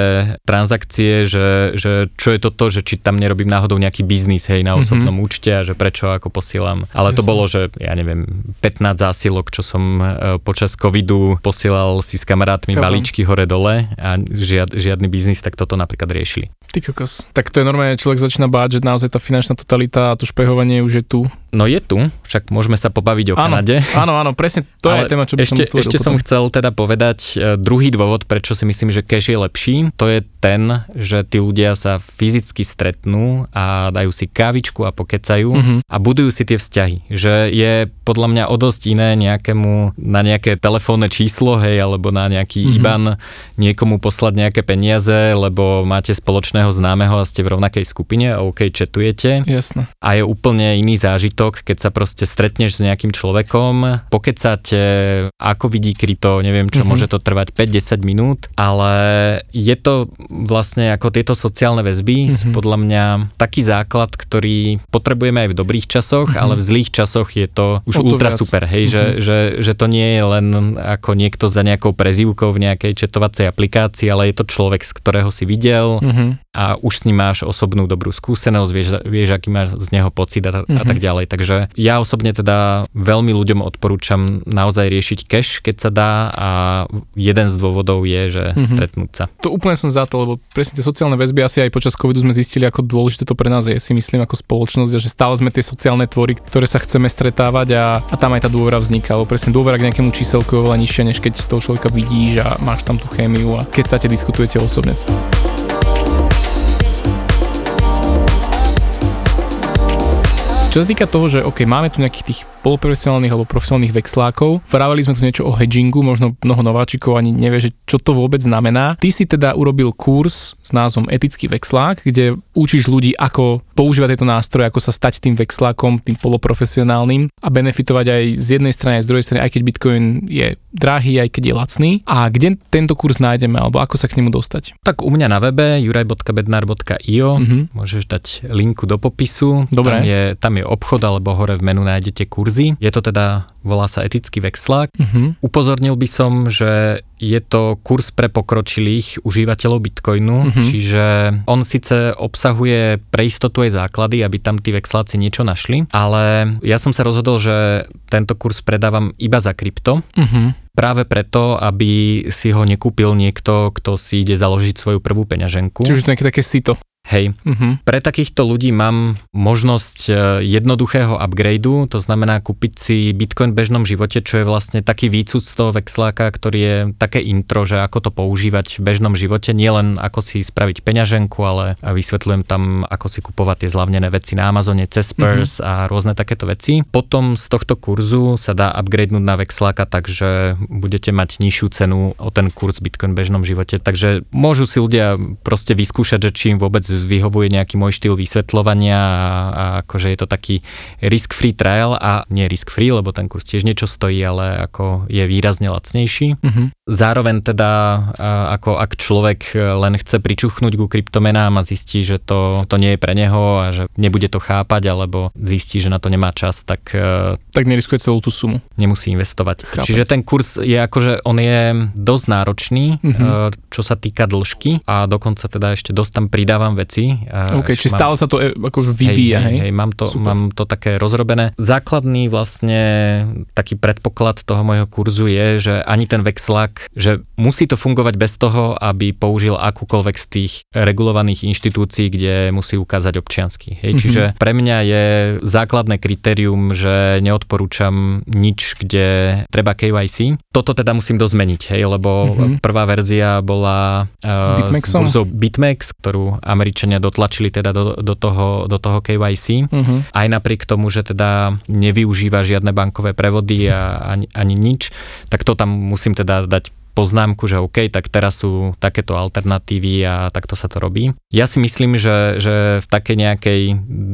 transakcie, že, že čo je to to, že či tam nerobím náhodou nejaký biznis hej na osobnom uh-huh. účte a že prečo ako posielam. Ale Jasne. to bolo, že ja neviem, 15 zásielok, čo som e, počas covidu posielal si s kamarátmi Chápam. balíčky hore-dole a žiad, žiadny biznis, tak toto napríklad riešili. Ty kokos. Tak to je normálne, človek začína báť, že naozaj tá finančná totalita a to špehovanie už je tu. No je tu, však môžeme sa pobaviť o áno, Kanade. Áno, áno, presne to je téma, čo by ešte, som Ešte potom. som chcel teda povedať e, druhý dôvod, prečo si myslím, že cash je lepší. To je ten, že tí ľudia sa fyzicky stretnú a dajú si kávičku a pokecajú mm-hmm. a budujú si tie vzťahy. Že je podľa mňa o dosť iné nejakému, na nejaké telefónne číslo, hej, alebo na nejaký mm-hmm. IBAN niekomu poslať nejaké peniaze, lebo máte spoločného známeho a ste v rovnakej skupine a OK, četujete. Jasne. A je úplne iný zážitok zážitok, keď sa proste stretneš s nejakým človekom, pokecáte, ako vidí krypto, neviem čo, mm-hmm. môže to trvať 5-10 minút, ale je to vlastne ako tieto sociálne väzby, mm-hmm. podľa mňa taký základ, ktorý potrebujeme aj v dobrých časoch, mm-hmm. ale v zlých časoch je to už to ultra viac. super, hej, mm-hmm. že, že, že to nie je len ako niekto za nejakou prezývkou v nejakej četovacej aplikácii, ale je to človek, z ktorého si videl mm-hmm. a už s ním máš osobnú dobrú skúsenosť, vieš, vieš aký máš z neho pocit a, mm-hmm. a tak ďalej. Takže ja osobne teda veľmi ľuďom odporúčam naozaj riešiť cash, keď sa dá a jeden z dôvodov je, že mm-hmm. stretnúť sa. To úplne som za to, lebo presne tie sociálne väzby asi aj počas covidu sme zistili, ako dôležité to pre nás je, si myslím, ako spoločnosť, že stále sme tie sociálne tvory, ktoré sa chceme stretávať a, a tam aj tá dôvera vzniká, lebo presne dôvera k nejakému číselku je oveľa nižšia, než keď toho človeka vidíš a máš tam tú chémiu a keď sa te diskutujete osobne. Čo sa týka toho, že OK, máme tu nejakých tých poloprofesionálnych alebo profesionálnych vexlákov, vravali sme tu niečo o hedgingu, možno mnoho nováčikov ani nevie, že čo to vôbec znamená. Ty si teda urobil kurz s názvom Etický vexlák, kde učíš ľudí, ako používať tieto nástroje, ako sa stať tým vexlákom, tým poloprofesionálnym a benefitovať aj z jednej strany, aj z druhej strany, aj keď Bitcoin je drahý, aj keď je lacný. A kde tento kurz nájdeme, alebo ako sa k nemu dostať? Tak u mňa na webe juraj.bednar.io mm-hmm. môžeš dať linku do popisu. Dobre. Tam je, tam je obchod, alebo hore v menu nájdete kurzy. Je to teda, volá sa etický vexlák. Mm-hmm. Upozornil by som, že je to kurz pre pokročilých užívateľov Bitcoinu, mm-hmm. čiže on síce obsahuje pre istotu aj základy, aby tam tí vexláci niečo našli, ale ja som sa rozhodol, že tento kurz predávam iba za krypto. Mm-hmm. Práve preto, aby si ho nekúpil niekto, kto si ide založiť svoju prvú peňaženku. Čiže to nejaké také sito. Hej, uh-huh. pre takýchto ľudí mám možnosť e, jednoduchého upgradeu, to znamená kúpiť si Bitcoin v bežnom živote, čo je vlastne taký výcud z toho vexláka, ktorý je také intro, že ako to používať v bežnom živote, nielen ako si spraviť peňaženku, ale vysvetľujem tam, ako si kupovať tie zlavnené veci na Amazone, cez Spurs uh-huh. a rôzne takéto veci. Potom z tohto kurzu sa dá upgradenúť na vexláka, takže budete mať nižšiu cenu o ten kurz Bitcoin v bežnom živote. Takže môžu si ľudia proste vyskúšať, že či im vôbec vyhovuje nejaký môj štýl vysvetľovania a, a akože je to taký risk-free trial a nie risk-free, lebo ten kurz tiež niečo stojí, ale ako je výrazne lacnejší. Uh-huh. Zároveň teda ako ak človek len chce pričuchnúť ku kryptomenám a zistí, že to, to nie je pre neho a že nebude to chápať alebo zistí, že na to nemá čas, tak... E, tak neriskuje celú tú sumu. Nemusí investovať. Chápať. Čiže ten kurz je akože, on je dosť náročný, uh-huh. čo sa týka dĺžky a dokonca teda ešte dosť tam pridávam veci. OK, či stále sa to e, už vyvíja, hej? hej, hej mám, to, mám to také rozrobené. Základný vlastne taký predpoklad toho môjho kurzu je, že ani ten vexlak, že musí to fungovať bez toho, aby použil akúkoľvek z tých regulovaných inštitúcií, kde musí ukázať občiansky. Hej, mm-hmm. čiže pre mňa je základné kritérium, že neodporúčam nič, kde treba KYC. Toto teda musím dozmeniť, hej, lebo mm-hmm. prvá verzia bola uh, s kurzou BitMEX, ktorú Američania Američania dotlačili teda do, do, toho, do toho KYC. Uh-huh. Mhm. Aj napriek tomu, že teda nevyužíva žiadne bankové prevody a ani, ani nič, tak to tam musím teda dať poznámku, že OK, tak teraz sú takéto alternatívy a takto sa to robí. Ja si myslím, že, že v takej nejakej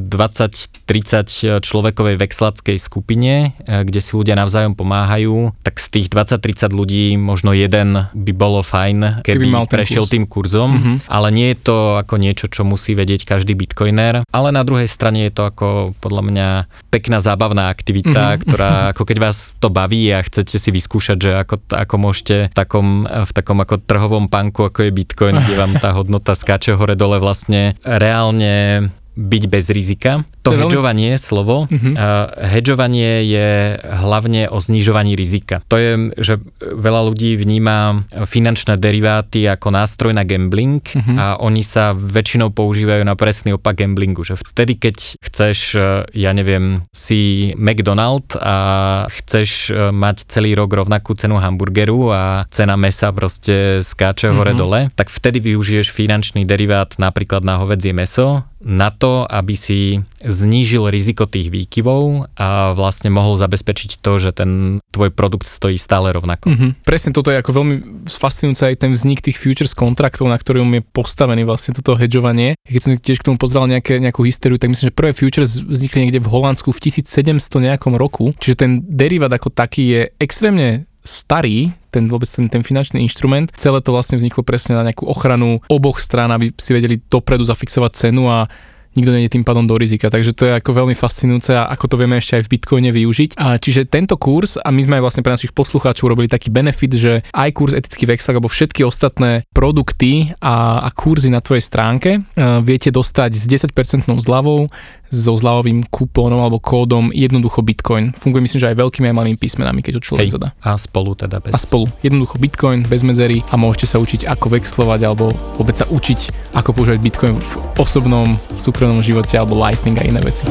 20-30 človekovej vexlackej skupine, e, kde si ľudia navzájom pomáhajú, tak z tých 20-30 ľudí možno jeden by bolo fajn, keby, keby mal prešiel kurz. tým kurzom, mm-hmm. ale nie je to ako niečo, čo musí vedieť každý bitcoiner, ale na druhej strane je to ako podľa mňa pekná zábavná aktivita, mm-hmm. ktorá ako keď vás to baví a chcete si vyskúšať, že ako, ako môžete v takom, v takom ako trhovom panku, ako je Bitcoin, kde vám tá hodnota skáče hore-dole vlastne reálne byť bez rizika. To, to hedžovanie, veľmi... slovo, uh-huh. uh, hedžovanie je hlavne o znižovaní rizika. To je, že veľa ľudí vníma finančné deriváty ako nástroj na gambling uh-huh. a oni sa väčšinou používajú na presný opak gamblingu, že vtedy, keď chceš, uh, ja neviem, si McDonald a chceš uh, mať celý rok rovnakú cenu hamburgeru a cena mesa proste skáče uh-huh. hore-dole, tak vtedy využiješ finančný derivát napríklad na hovedzie meso na to, aby si znížil riziko tých výkyvov a vlastne mohol zabezpečiť to, že ten tvoj produkt stojí stále rovnako. Mm-hmm. Presne toto je ako veľmi fascinujúce aj ten vznik tých futures kontraktov, na ktorom je postavený vlastne toto hedžovanie. Keď som tiež k tomu pozrel nejaké, nejakú históriu, tak myslím, že prvé futures vznikli niekde v Holandsku v 1700 nejakom roku, čiže ten derivát ako taký je extrémne starý, ten vôbec ten, ten finančný inštrument. Celé to vlastne vzniklo presne na nejakú ochranu oboch strán, aby si vedeli dopredu zafixovať cenu a nikto nie je tým pádom do rizika. Takže to je ako veľmi fascinujúce a ako to vieme ešte aj v Bitcoine využiť. A čiže tento kurz, a my sme aj vlastne pre našich poslucháčov robili taký benefit, že aj kurz etický vexel alebo všetky ostatné produkty a, a kurzy na tvojej stránke uh, viete dostať s 10% zľavou so zľavovým kupónom alebo kódom jednoducho Bitcoin. Funguje myslím, že aj veľkými aj malými písmenami, keď to človek Hej, zadá. A spolu teda bez... A spolu. Jednoducho Bitcoin bez medzery a môžete sa učiť ako vexlovať alebo vôbec sa učiť ako používať Bitcoin v osobnom súkromnom živote alebo Lightning a iné veci.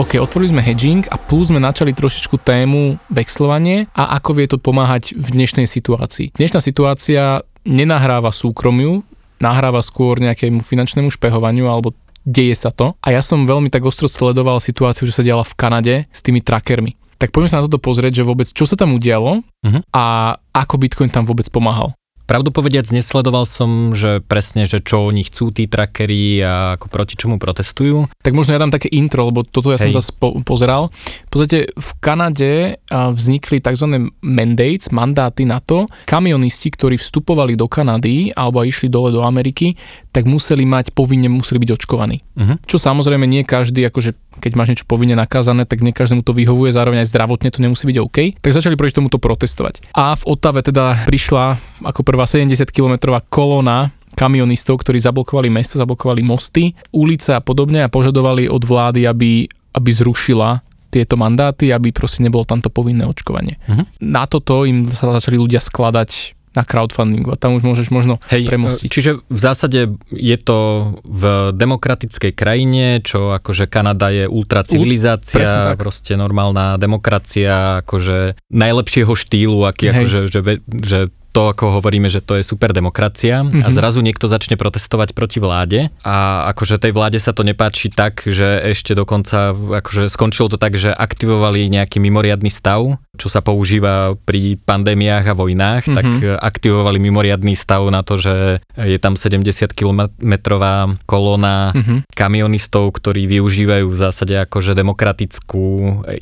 OK, otvorili sme hedging a plus sme načali trošičku tému vexlovanie a ako vie to pomáhať v dnešnej situácii. Dnešná situácia nenahráva súkromiu, nahráva skôr nejakému finančnému špehovaniu alebo deje sa to. A ja som veľmi tak ostro sledoval situáciu, že sa diala v Kanade s tými trackermi. Tak poďme sa na toto pozrieť, že vôbec čo sa tam udialo uh-huh. a ako Bitcoin tam vôbec pomáhal. Pravdu povediac, nesledoval som, že presne, že čo oni chcú tí trackery a ako proti čomu protestujú. Tak možno ja dám také intro, lebo toto ja Hej. som zase po- pozeral. V podstate v Kanade vznikli tzv. mandates, mandáty na to, kamionisti, ktorí vstupovali do Kanady alebo išli dole do Ameriky, tak museli mať, povinne museli byť očkovaní. Uh-huh. Čo samozrejme nie každý akože keď máš niečo povinne nakázané, tak nie každému to vyhovuje, zároveň aj zdravotne to nemusí byť OK. Tak začali proti tomuto protestovať. A v Otave teda prišla ako prvá 70-kilometrová kolóna kamionistov, ktorí zablokovali mesto, zablokovali mosty, ulice a podobne a požadovali od vlády, aby, aby zrušila tieto mandáty, aby proste nebolo tamto povinné očkovanie. Uh-huh. Na toto im sa začali ľudia skladať na crowdfundingu a tam už môžeš možno Hej, premostiť. Čiže v zásade je to v demokratickej krajine, čo akože Kanada je ultracivilizácia, proste normálna demokracia, akože najlepšieho štýlu, aký Hej. akože, že, že to, ako hovoríme, že to je super demokracia mm-hmm. a mhm. zrazu niekto začne protestovať proti vláde a akože tej vláde sa to nepáči tak, že ešte dokonca, akože skončilo to tak, že aktivovali nejaký mimoriadný stav, čo sa používa pri pandémiách a vojnách, mm-hmm. tak aktivovali mimoriadný stav na to, že je tam 70 kilometrová kolóna mm-hmm. kamionistov, ktorí využívajú v zásade akože demokratickú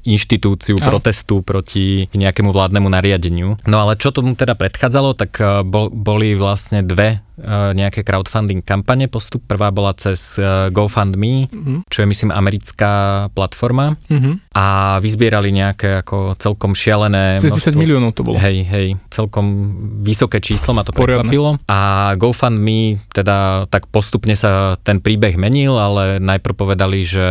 inštitúciu oh. protestu proti nejakému vládnemu nariadeniu. No ale čo tomu teda predchádza? prichádzalo, tak eh, boli vlastne dve Eh, nejaké crowdfunding kampane. Postup prvá bola cez eh, GoFundMe, mm-hmm. čo je myslím americká platforma mm-hmm. a vyzbierali nejaké ako celkom šialené... Cez 10 miliónov to bolo. Hej, hej, celkom vysoké číslo ma to prekvapilo. A GoFundMe teda tak postupne sa ten príbeh menil, ale najprv povedali, že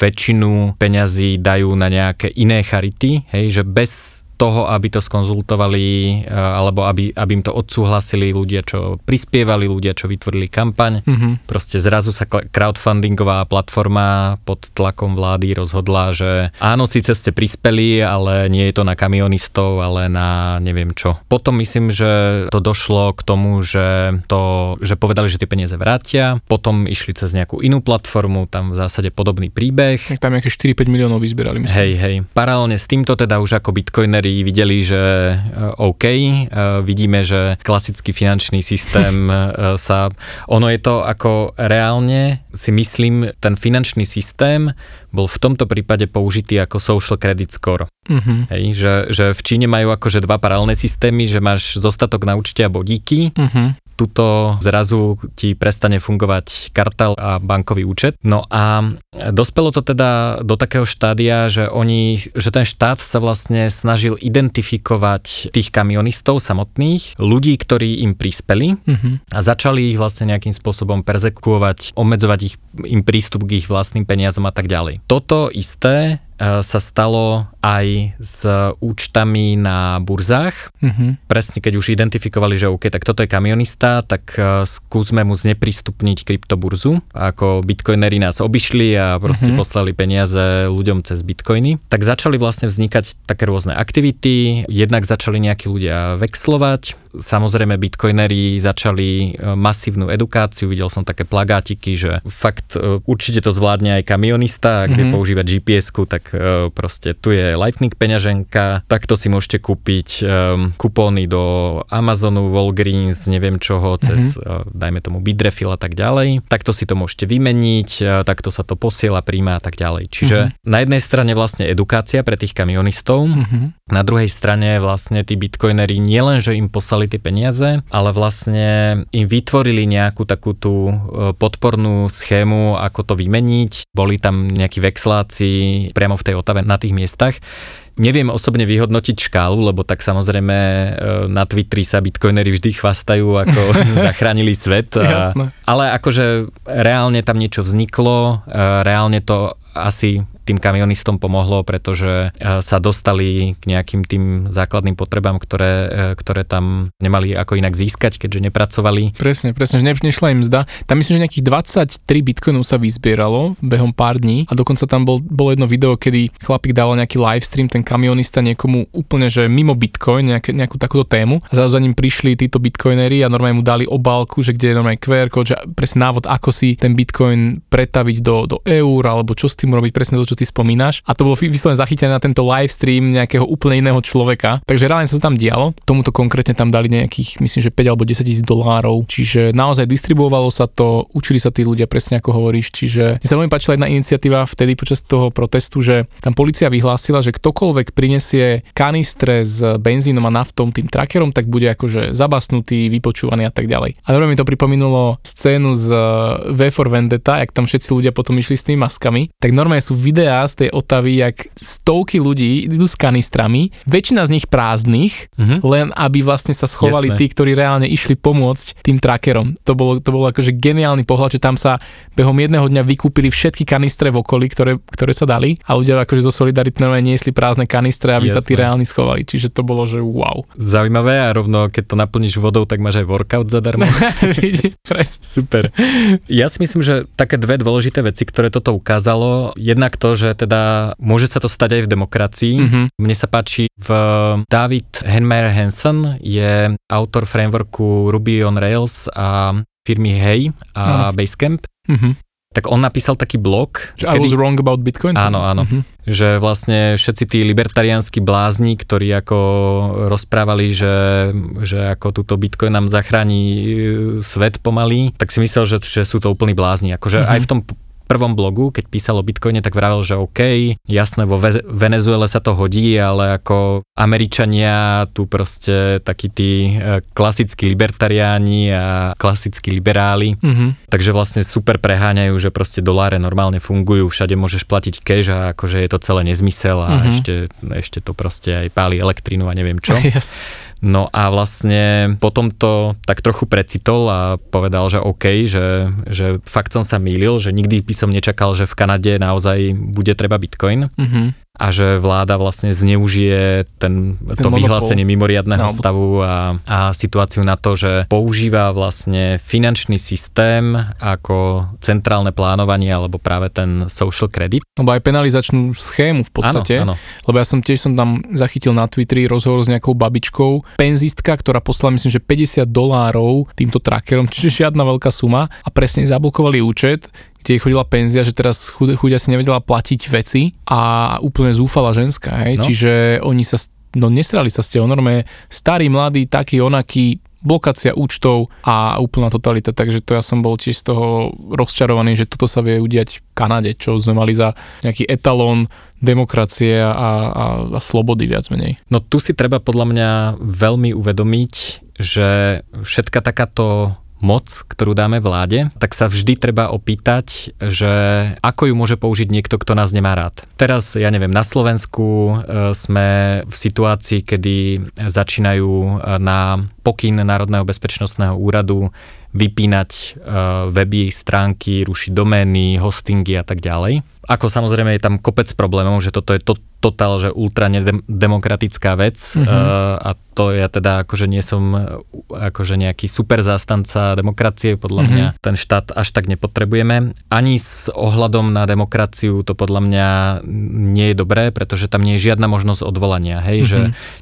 väčšinu peňazí dajú na nejaké iné charity, hej, že bez toho, aby to skonzultovali e, alebo aby, aby im to odsúhlasili ľudia, čo prispievali, ľudia, čo vytvorili kampaň. Mm-hmm. Proste zrazu sa crowdfundingová platforma pod tlakom vlády rozhodla, že áno, síce ste prispeli, ale nie je to na kamionistov, ale na neviem čo. Potom myslím, že to došlo k tomu, že, to, že povedali, že tie peniaze vrátia, potom išli cez nejakú inú platformu, tam v zásade podobný príbeh. Tam nejaké 4-5 miliónov vyzberali, myslím. Hej, hej. Paralelne s týmto teda už ako bitcoinery videli, že e, OK, e, vidíme, že klasický finančný systém e, sa... Ono je to ako reálne, si myslím, ten finančný systém bol v tomto prípade použitý ako social credit score. Uh-huh. Hej, že, že v Číne majú akože dva paralelné systémy, že máš zostatok na účte a bodíky. Uh-huh tuto zrazu ti prestane fungovať kartel a bankový účet. No a dospelo to teda do takého štádia, že oni, že ten štát sa vlastne snažil identifikovať tých kamionistov samotných, ľudí, ktorí im prispeli uh-huh. a začali ich vlastne nejakým spôsobom persekuovať, obmedzovať ich, im prístup k ich vlastným peniazom a tak ďalej. Toto isté sa stalo aj s účtami na burzách. Mm-hmm. Presne keď už identifikovali, že OK, tak toto je kamionista, tak e, skúsme mu zneprístupniť kryptoburzu. Ako bitcoinery nás obišli a proste mm-hmm. poslali peniaze ľuďom cez bitcoiny. Tak začali vlastne vznikať také rôzne aktivity. Jednak začali nejakí ľudia vexlovať, samozrejme bitcoinery začali e, masívnu edukáciu, videl som také plagátiky, že fakt určite to zvládne aj kamionista, ak mm-hmm. vie mhm. používať GPS-ku, tak e, proste tu je Lightning peňaženka, takto si môžete kúpiť kupóny do Amazonu, Walgreens, neviem čoho, cez, mm-hmm. dajme tomu Bitrefill a tak ďalej. Takto si to môžete vymeniť, takto sa to posiela, príjma a tak ďalej. Čiže mm-hmm. na jednej strane vlastne edukácia pre tých kamionistov, mm-hmm. na druhej strane vlastne tí bitcoinery nielen, že im poslali tie peniaze, ale vlastne im vytvorili nejakú takú tú podpornú schému, ako to vymeniť. Boli tam nejakí vexláci priamo v tej Otave na tých miestach. Neviem osobne vyhodnotiť škálu, lebo tak samozrejme e, na Twitteri sa bitcoinery vždy chvastajú, ako zachránili svet. A, ale akože reálne tam niečo vzniklo, e, reálne to asi tým kamionistom pomohlo, pretože e, sa dostali k nejakým tým základným potrebám, ktoré, ktoré tam nemali ako inak získať, keďže nepracovali. Presne, presne, že nešla im mzda. Tam myslím, že nejakých 23 bitcoinov sa vyzbieralo behom pár dní a dokonca tam bol, bolo jedno video, kedy chlapík dával nejaký live stream, ten kamionista niekomu úplne, že mimo bitcoin, nejaké, nejakú takúto tému a za ním prišli títo bitcoinery a normálne mu dali obálku, že kde je normálne QR kód, že presne návod, ako si ten bitcoin pretaviť do, do eur alebo čo s tým robiť, presne to, čo ty spomínaš. A to bolo vyslovene zachytené na tento live stream nejakého úplne iného človeka. Takže reálne sa to tam dialo. Tomuto konkrétne tam dali nejakých, myslím, že 5 alebo 10 tisíc dolárov. Čiže naozaj distribuovalo sa to, učili sa tí ľudia presne ako hovoríš. Čiže mi sa veľmi páčila jedna iniciatíva vtedy počas toho protestu, že tam policia vyhlásila, že ktokoľvek prinesie kanistre s benzínom a naftom tým trackerom, tak bude akože zabasnutý, vypočúvaný a tak ďalej. A mi to pripomínulo scénu z V for Vendetta, jak tam všetci ľudia potom išli s tými maskami, tak normálne sú videá z tej Otavy, jak stovky ľudí idú s kanistrami, väčšina z nich prázdnych, uh-huh. len aby vlastne sa schovali Jasné. tí, ktorí reálne išli pomôcť tým trackerom. To bolo, to bolo akože geniálny pohľad, že tam sa behom jedného dňa vykúpili všetky kanistre v okolí, ktoré, ktoré sa dali a ľudia akože zo solidarity niesli prázdne kanistre, aby Jasné. sa tí reálni schovali. Čiže to bolo, že wow. Zaujímavé a rovno, keď to naplníš vodou, tak máš aj workout zadarmo. Super. Ja si myslím, že také dve dôležité veci, ktoré toto ukázalo, jednak to, že teda môže sa to stať aj v demokracii. Mm-hmm. Mne sa páči v David Henmeyer Hansen je autor frameworku Ruby on Rails a firmy Hey a. Basecamp. Mm-hmm tak on napísal taký blog. Že kedy... I was wrong about Bitcoin? Áno, áno. Uh-huh. Že vlastne všetci tí libertariánsky blázni, ktorí ako rozprávali, že, že ako túto Bitcoin nám zachráni e, svet pomaly, tak si myslel, že, že sú to úplní blázni. Akože uh-huh. aj v tom prvom blogu, keď písal o Bitcoine, tak vravel, že OK, jasné, vo Venezuele sa to hodí, ale ako Američania, tu proste takí tí e, klasickí libertariáni a klasickí liberáli, mm-hmm. takže vlastne super preháňajú, že proste doláre normálne fungujú, všade môžeš platiť cash a akože je to celé nezmysel a mm-hmm. ešte, ešte to proste aj páli elektrínu a neviem čo. yes. No a vlastne potom to tak trochu precitol a povedal, že OK, že, že fakt som sa mýlil, že nikdy by som nečakal, že v Kanade naozaj bude treba Bitcoin. Mm-hmm. A že vláda vlastne zneužije ten, to monopol. vyhlásenie mimoriadného no. stavu a, a situáciu na to, že používa vlastne finančný systém ako centrálne plánovanie alebo práve ten social credit. Lebo aj penalizačnú schému v podstate. Áno, áno. Lebo ja som tiež som tam zachytil na Twitteri rozhovor s nejakou babičkou, penzistka, ktorá poslala myslím, že 50 dolárov týmto trackerom, čiže žiadna veľká suma a presne zablokovali účet, kde chodila penzia, že teraz chudia si nevedela platiť veci a úplne zúfala ženská, hej? No. čiže oni sa, no nestrali sa ste o norme, starí, mladí, taký, onaký, blokácia účtov a úplná totalita, takže to ja som bol tiež z toho rozčarovaný, že toto sa vie udiať v Kanade, čo sme mali za nejaký etalón demokracie a, a, a slobody viac menej. No tu si treba podľa mňa veľmi uvedomiť, že všetka takáto moc, ktorú dáme vláde, tak sa vždy treba opýtať, že ako ju môže použiť niekto, kto nás nemá rád. Teraz, ja neviem, na Slovensku e, sme v situácii, kedy začínajú e, na pokyn Národného bezpečnostného úradu vypínať e, weby, stránky, rušiť domény, hostingy a tak ďalej. Ako samozrejme je tam kopec problémov, že toto je to, totál, že ultra nedemokratická vec mm-hmm. a to ja teda akože nie som akože nejaký super zástanca demokracie, podľa mm-hmm. mňa ten štát až tak nepotrebujeme. Ani s ohľadom na demokraciu to podľa mňa nie je dobré, pretože tam nie je žiadna možnosť odvolania, hej, mm-hmm. že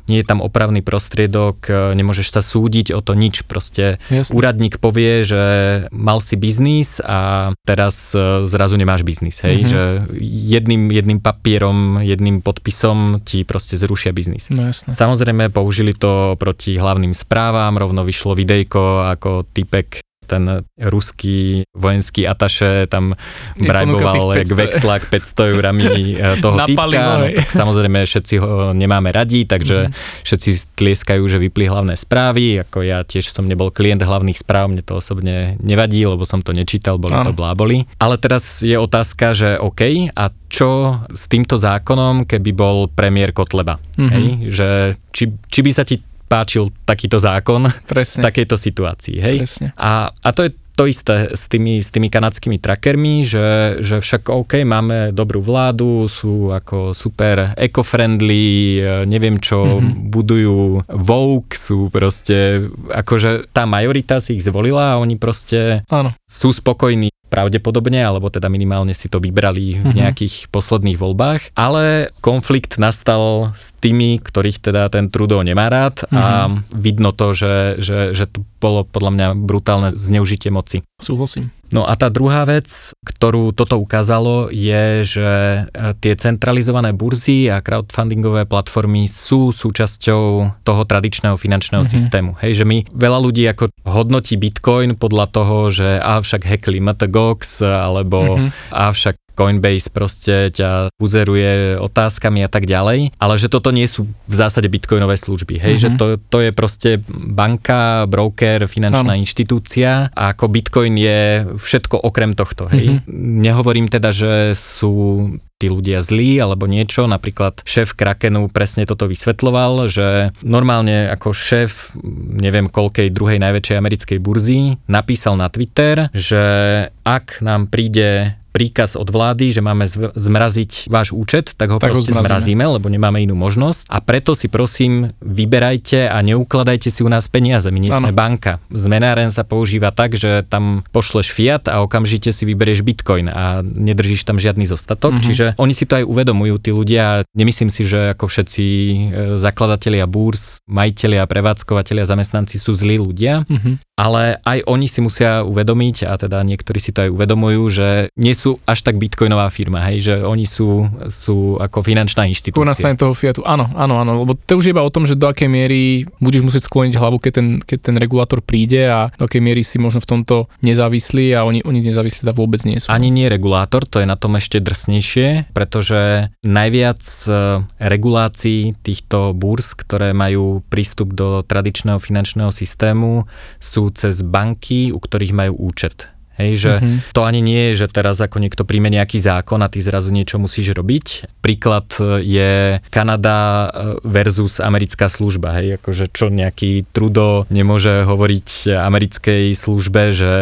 nie je tam opravný prostriedok, e, nemôžeš sa súdiť o to nič, proste Jasne. úradník povie, že mal si biznis a teraz e, zrazu nemáš biznis, hej, mm-hmm. že jedným, jedným papierom, jedným podpisom ti proste zrušia biznis. No jasne. Samozrejme použili to proti hlavným správam, rovno vyšlo videjko, ako typek ten ruský vojenský ataše tam brajboval jak vexlak 500 eurami e, toho typka. No, tak samozrejme všetci ho nemáme radi, takže mm. všetci tlieskajú, že vypli hlavné správy. Ako ja tiež som nebol klient hlavných správ, mne to osobne nevadí, lebo som to nečítal, boli ano. to bláboli. Ale teraz je otázka, že OK, a čo s týmto zákonom, keby bol premiér Kotleba? Mm-hmm. Hej? Že, či, či by sa ti páčil takýto zákon Presne. v takejto situácii. Hej? Presne. A, a to je to isté s tými, s tými kanadskými trackermi, že, že však OK, máme dobrú vládu, sú ako super eco-friendly, neviem čo, mm-hmm. budujú Vogue, sú proste, akože tá majorita si ich zvolila a oni proste Áno. sú spokojní pravdepodobne, alebo teda minimálne si to vybrali v mhm. nejakých posledných voľbách. Ale konflikt nastal s tými, ktorých teda ten Trudeau nemá rád a mhm. vidno to, že, že, že to bolo podľa mňa brutálne zneužitie moci. Súhlasím. No a tá druhá vec, ktorú toto ukázalo, je, že e, tie centralizované burzy a crowdfundingové platformy sú súčasťou toho tradičného finančného mm-hmm. systému. Hej, že my veľa ľudí ako hodnotí Bitcoin podľa toho, že avšak hackli MTGOX alebo mm-hmm. avšak Coinbase proste ťa uzeruje otázkami a tak ďalej, ale že toto nie sú v zásade bitcoinové služby, hej, mm-hmm. že to, to je proste banka, broker, finančná ano. inštitúcia a ako bitcoin je všetko okrem tohto, hej. Mm-hmm. Nehovorím teda, že sú tí ľudia zlí alebo niečo. Napríklad šéf Krakenu presne toto vysvetloval, že normálne ako šéf neviem koľkej druhej najväčšej americkej burzy napísal na Twitter, že ak nám príde príkaz od vlády, že máme zmraziť váš účet, tak ho tak proste ho zmrazíme. zmrazíme, lebo nemáme inú možnosť. A preto si prosím, vyberajte a neukladajte si u nás peniaze. My nie sme banka. Zmenáren sa používa tak, že tam pošleš fiat a okamžite si vyberieš bitcoin a nedržíš tam žiadny zostatok. Mm-hmm. Čiže oni si to aj uvedomujú, tí ľudia. Nemyslím si, že ako všetci e, zakladatelia búrs, majiteľia, prevádzkovateľia, zamestnanci sú zlí ľudia, mm-hmm. ale aj oni si musia uvedomiť, a teda niektorí si to aj uvedomujú, že nie sú až tak bitcoinová firma, hej, že oni sú, sú ako finančná inštitúcia. Skôr na strane toho Fiatu, áno, áno, áno, lebo to už je iba o tom, že do akej miery budeš musieť skloniť hlavu, keď ten, keď ten regulátor príde a do akej miery si možno v tomto nezávislí a oni, oni nezávislí teda vôbec nie sú. Ani nie regulátor, to je na tom ešte drsnejšie, pretože najviac e, regulácií týchto burs, ktoré majú prístup do tradičného finančného systému, sú cez banky, u ktorých majú účet. Hej, že mm-hmm. to ani nie je, že teraz ako niekto príjme nejaký zákon a ty zrazu niečo musíš robiť. Príklad je Kanada versus americká služba. Hej, akože čo nejaký Trudo nemôže hovoriť americkej službe, že,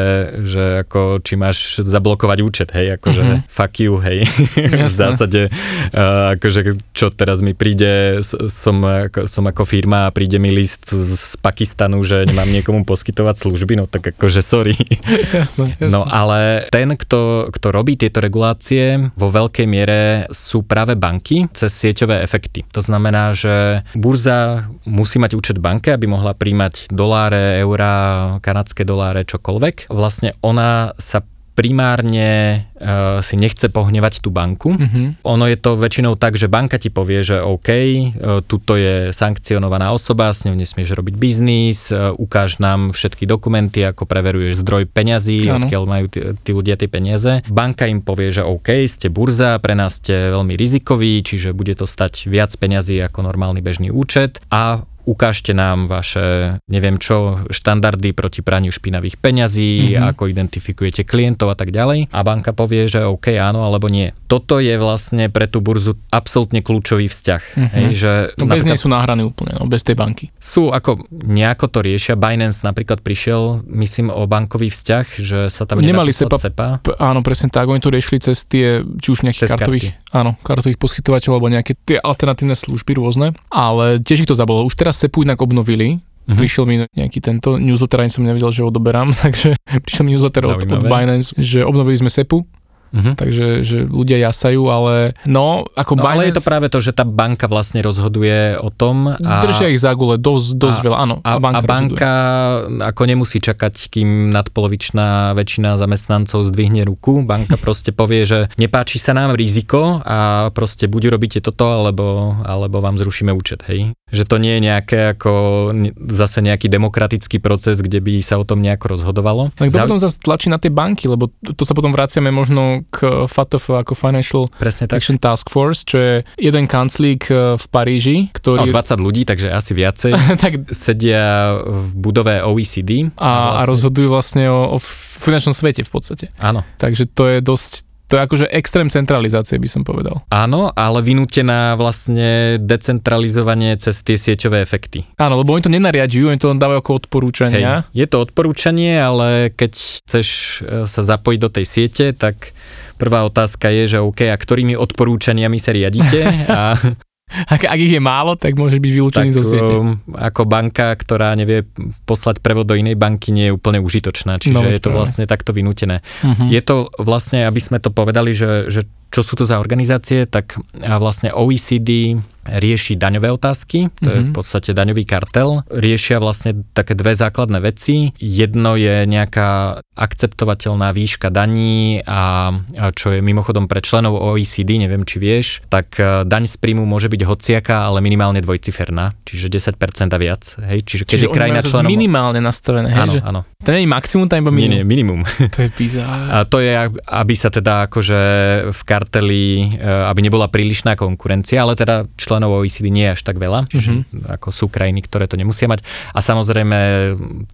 že ako či máš zablokovať účet, hej, akože mm-hmm. fuck you, hej. v zásade, uh, akože čo teraz mi príde, som, som ako firma a príde mi list z Pakistanu, že nemám niekomu poskytovať služby, no tak akože sorry. Jasné. No ale ten, kto, kto robí tieto regulácie, vo veľkej miere sú práve banky cez sieťové efekty. To znamená, že burza musí mať účet banke, aby mohla príjmať doláre, eurá, kanadské doláre, čokoľvek. Vlastne ona sa primárne uh, si nechce pohnevať tú banku. Mm-hmm. Ono je to väčšinou tak, že banka ti povie, že OK, uh, tuto je sankcionovaná osoba, s ňou nesmieš robiť biznis, uh, ukáž nám všetky dokumenty, ako preveruješ zdroj peňazí, ano. odkiaľ majú tí, tí ľudia tie peniaze. Banka im povie, že OK, ste burza, pre nás ste veľmi rizikoví, čiže bude to stať viac peňazí ako normálny bežný účet a ukážte nám vaše, neviem čo, štandardy proti praniu špinavých peňazí, mm-hmm. ako identifikujete klientov a tak ďalej. A banka povie, že OK, áno alebo nie. Toto je vlastne pre tú burzu absolútne kľúčový vzťah. Mm-hmm. Hej, že no bez nej sú nahraní úplne, no, bez tej banky. Sú ako, nejako to riešia. Binance napríklad prišiel, myslím, o bankový vzťah, že sa tam Nemali SEPA, SEPA. P- áno, presne tak. Oni to riešili cez tie, či už nejakých kartových, karty. áno, kartových poskytovateľov alebo nejaké tie alternatívne služby rôzne, ale tiež ich to zabolo. Už teraz SEPu inak obnovili, Mm-hmm. Prišiel mi nejaký tento newsletter, ani som nevedel, že ho odoberám, takže prišiel mi newsletter od, od Binance, že obnovili sme SEPu, Uh-huh. Takže že ľudia jasajú, ale no, ako no, Binance... Ale je to práve to, že tá banka vlastne rozhoduje o tom. A, držia ich za gule dosť, dosť a, veľa, áno. A, a banka, a banka ako nemusí čakať, kým nadpolovičná väčšina zamestnancov zdvihne ruku. Banka proste povie, že nepáči sa nám riziko a proste buď urobíte toto, alebo, alebo vám zrušíme účet, hej. Že to nie je nejaké ako zase nejaký demokratický proces, kde by sa o tom nejako rozhodovalo. Tak to Zau... potom zase tlačí na tie banky, lebo to sa potom vraciame možno k FATF ako Financial Presne tak. Action Task Force, čo je jeden kanclík e, v Paríži, ktorý... No, 20 ľudí, takže asi viacej. tak... Sedia v budove OECD. A, a, vlastne... a rozhodujú vlastne o, o finančnom svete v podstate. Áno. Takže to je dosť to je akože extrém centralizácie, by som povedal. Áno, ale vynútená vlastne decentralizovanie cez tie sieťové efekty. Áno, lebo oni to nenariadujú, oni to len dávajú ako odporúčania. Hej, je to odporúčanie, ale keď chceš e, sa zapojiť do tej siete, tak prvá otázka je, že OK, a ktorými odporúčaniami sa riadite? A ak, ak ich je málo, tak môžeš byť vylúčený zo siete. Um, ako banka, ktorá nevie poslať prevod do inej banky, nie je úplne užitočná. Čiže no, je to vlastne takto vynútené. Uh-huh. Je to vlastne, aby sme to povedali, že, že čo sú to za organizácie, tak vlastne OECD rieši daňové otázky, to mm-hmm. je v mhm. podstate daňový kartel. Riešia vlastne také dve základné veci. Jedno je nejaká akceptovateľná výška daní a čo je mimochodom pre členov OECD, neviem či vieš, tak e, daň z príjmu môže byť hociaká, ale minimálne dvojciferná, čiže 10% a viac. Hej? Čiže keď čiže je krajina členom... minimálne nastavené, hej? Áno, že... áno. To nie je maximum, tam iba minimum. Nie, nie, minimum. To je bizár. A to je, aby sa teda akože v karteli, e, aby nebola prílišná konkurencia, ale teda členov OECD nie je až tak veľa, mm-hmm. ako sú krajiny, ktoré to nemusia mať. A samozrejme,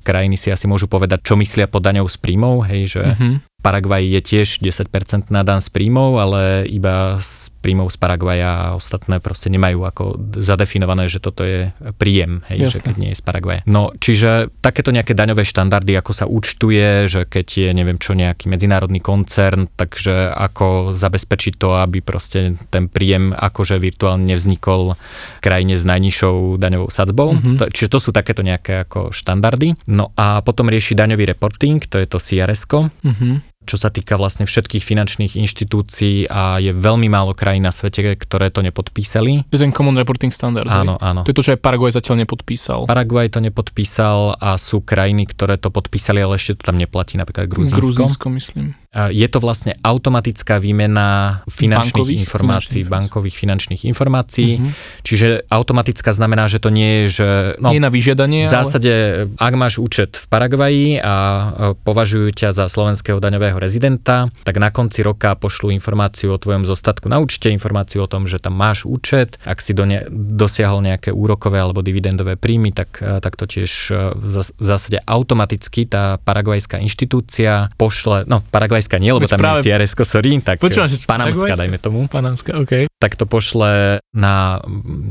krajiny si asi môžu povedať, čo myslia pod daňou z príjmov, hej, že mm-hmm. Paraguay je tiež 10% na dan z príjmov, ale iba z príjmov z Paraguaja a ostatné proste nemajú ako zadefinované, že toto je príjem, hej, že keď nie je z Paraguaja. No, čiže takéto nejaké daňové štandardy, ako sa účtuje, že keď je, neviem čo, nejaký medzinárodný koncern, takže ako zabezpečiť to, aby proste ten príjem akože virtuálne nevznikol krajine s najnižšou daňovou sadzbou. Mm-hmm. Čiže to sú takéto nejaké ako štandardy. No a potom rieši daňový reporting, to je to CRS-ko. Mm-hmm čo sa týka vlastne všetkých finančných inštitúcií a je veľmi málo krajín na svete, ktoré to nepodpísali. To je ten Common Reporting Standard. Áno, áno. To je to, že aj Paraguay zatiaľ nepodpísal. Paraguay to nepodpísal a sú krajiny, ktoré to podpísali, ale ešte to tam neplatí, napríklad Gruzínsko. Gruzínsko, myslím. Je to vlastne automatická výmena finančných Bankových informácií, finančných bankových finančných informácií. Mhm. Čiže automatická znamená, že to nie je, že... No, Nie na vyžiadanie, v zásade, ak máš účet v Paraguaji a e, považujú ťa za slovenského daňového rezidenta, tak na konci roka pošlú informáciu o tvojom zostatku na účte, informáciu o tom, že tam máš účet. Ak si do ne, dosiahol nejaké úrokové alebo dividendové príjmy, tak, e, tak to tiež e, v zásade automaticky tá paragvajská inštitúcia pošle, no paragvajská nie, lebo Veď tam práve- je CRS sorry, tak Počúvam, panamská, dajme tomu. Panánska, OK. tak to pošle na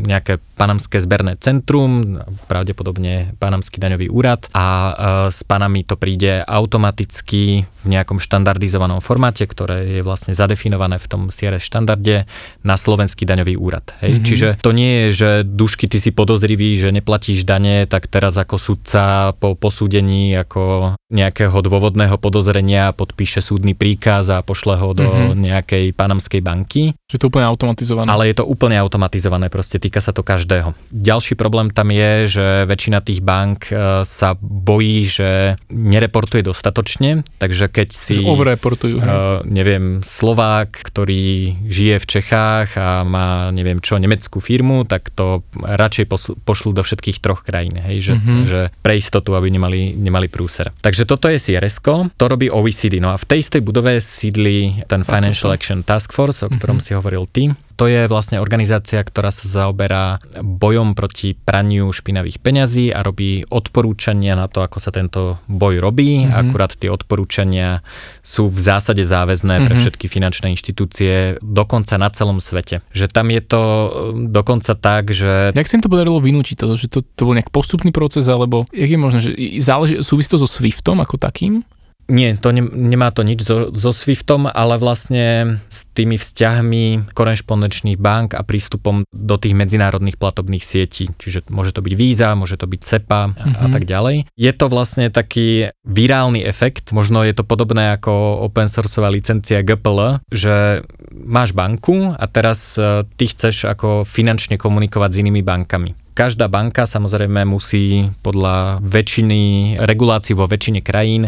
nejaké panamské zberné centrum, pravdepodobne panamský daňový úrad a e, s panami to príde automaticky v nejakom štandardizovanom formáte, ktoré je vlastne zadefinované v tom CRS štandarde na slovenský daňový úrad. Hej? Mhm. Čiže to nie je, že dušky ty si podozrivý, že neplatíš dane, tak teraz ako sudca po posúdení ako nejakého dôvodného podozrenia podpíše súdny príkaz a pošle ho do Mhm. nejakej panamskej banky. Že to úplne automatizované. Ale je to úplne automatizované, proste týka sa to každého. Ďalší problém tam je, že väčšina tých bank e, sa bojí, že nereportuje dostatočne, takže keď si... Že overreportujú. Uh, neviem, Slovák, ktorý žije v Čechách a má, neviem čo, nemeckú firmu, tak to radšej posl- pošlú do všetkých troch krajín, hej, že, Mhm. že pre istotu, aby nemali, nemali prúser. Takže toto je CRS, to robí OECD. No a v tej istej budove sídli ten Financial Action Task Force, o ktorom Mhm. si hovoril ty. To je vlastne organizácia, ktorá sa zaoberá bojom proti praniu špinavých peňazí a robí odporúčania na to, ako sa tento boj robí. Mhm. Akurát tie odporúčania sú v zásade záväzné pre Mhm. všetky finančné inštitúcie, dokonca na celom svete. Že tam je to e, dokonca tak, že Jak sa im to podarilo vynútiť to, že to, to bol nejak postupný proces, alebo jak je možné, že záleží, súvisí to so Swiftom ako takým? Nie, to ne, nemá to nič so, so Swiftom, ale vlastne s tými vzťahmi korešpondenčných bank a prístupom do tých medzinárodných platobných sietí. Čiže môže to byť Visa, môže to byť CEPA a, a Mhm. tak ďalej. Je to vlastne taký virálny efekt, možno je to podobné ako open sourceová licencia GPL, že máš banku a teraz e, ty chceš ako finančne komunikovať s inými bankami. Každá banka samozrejme musí podľa väčšiny regulácií vo väčšine krajín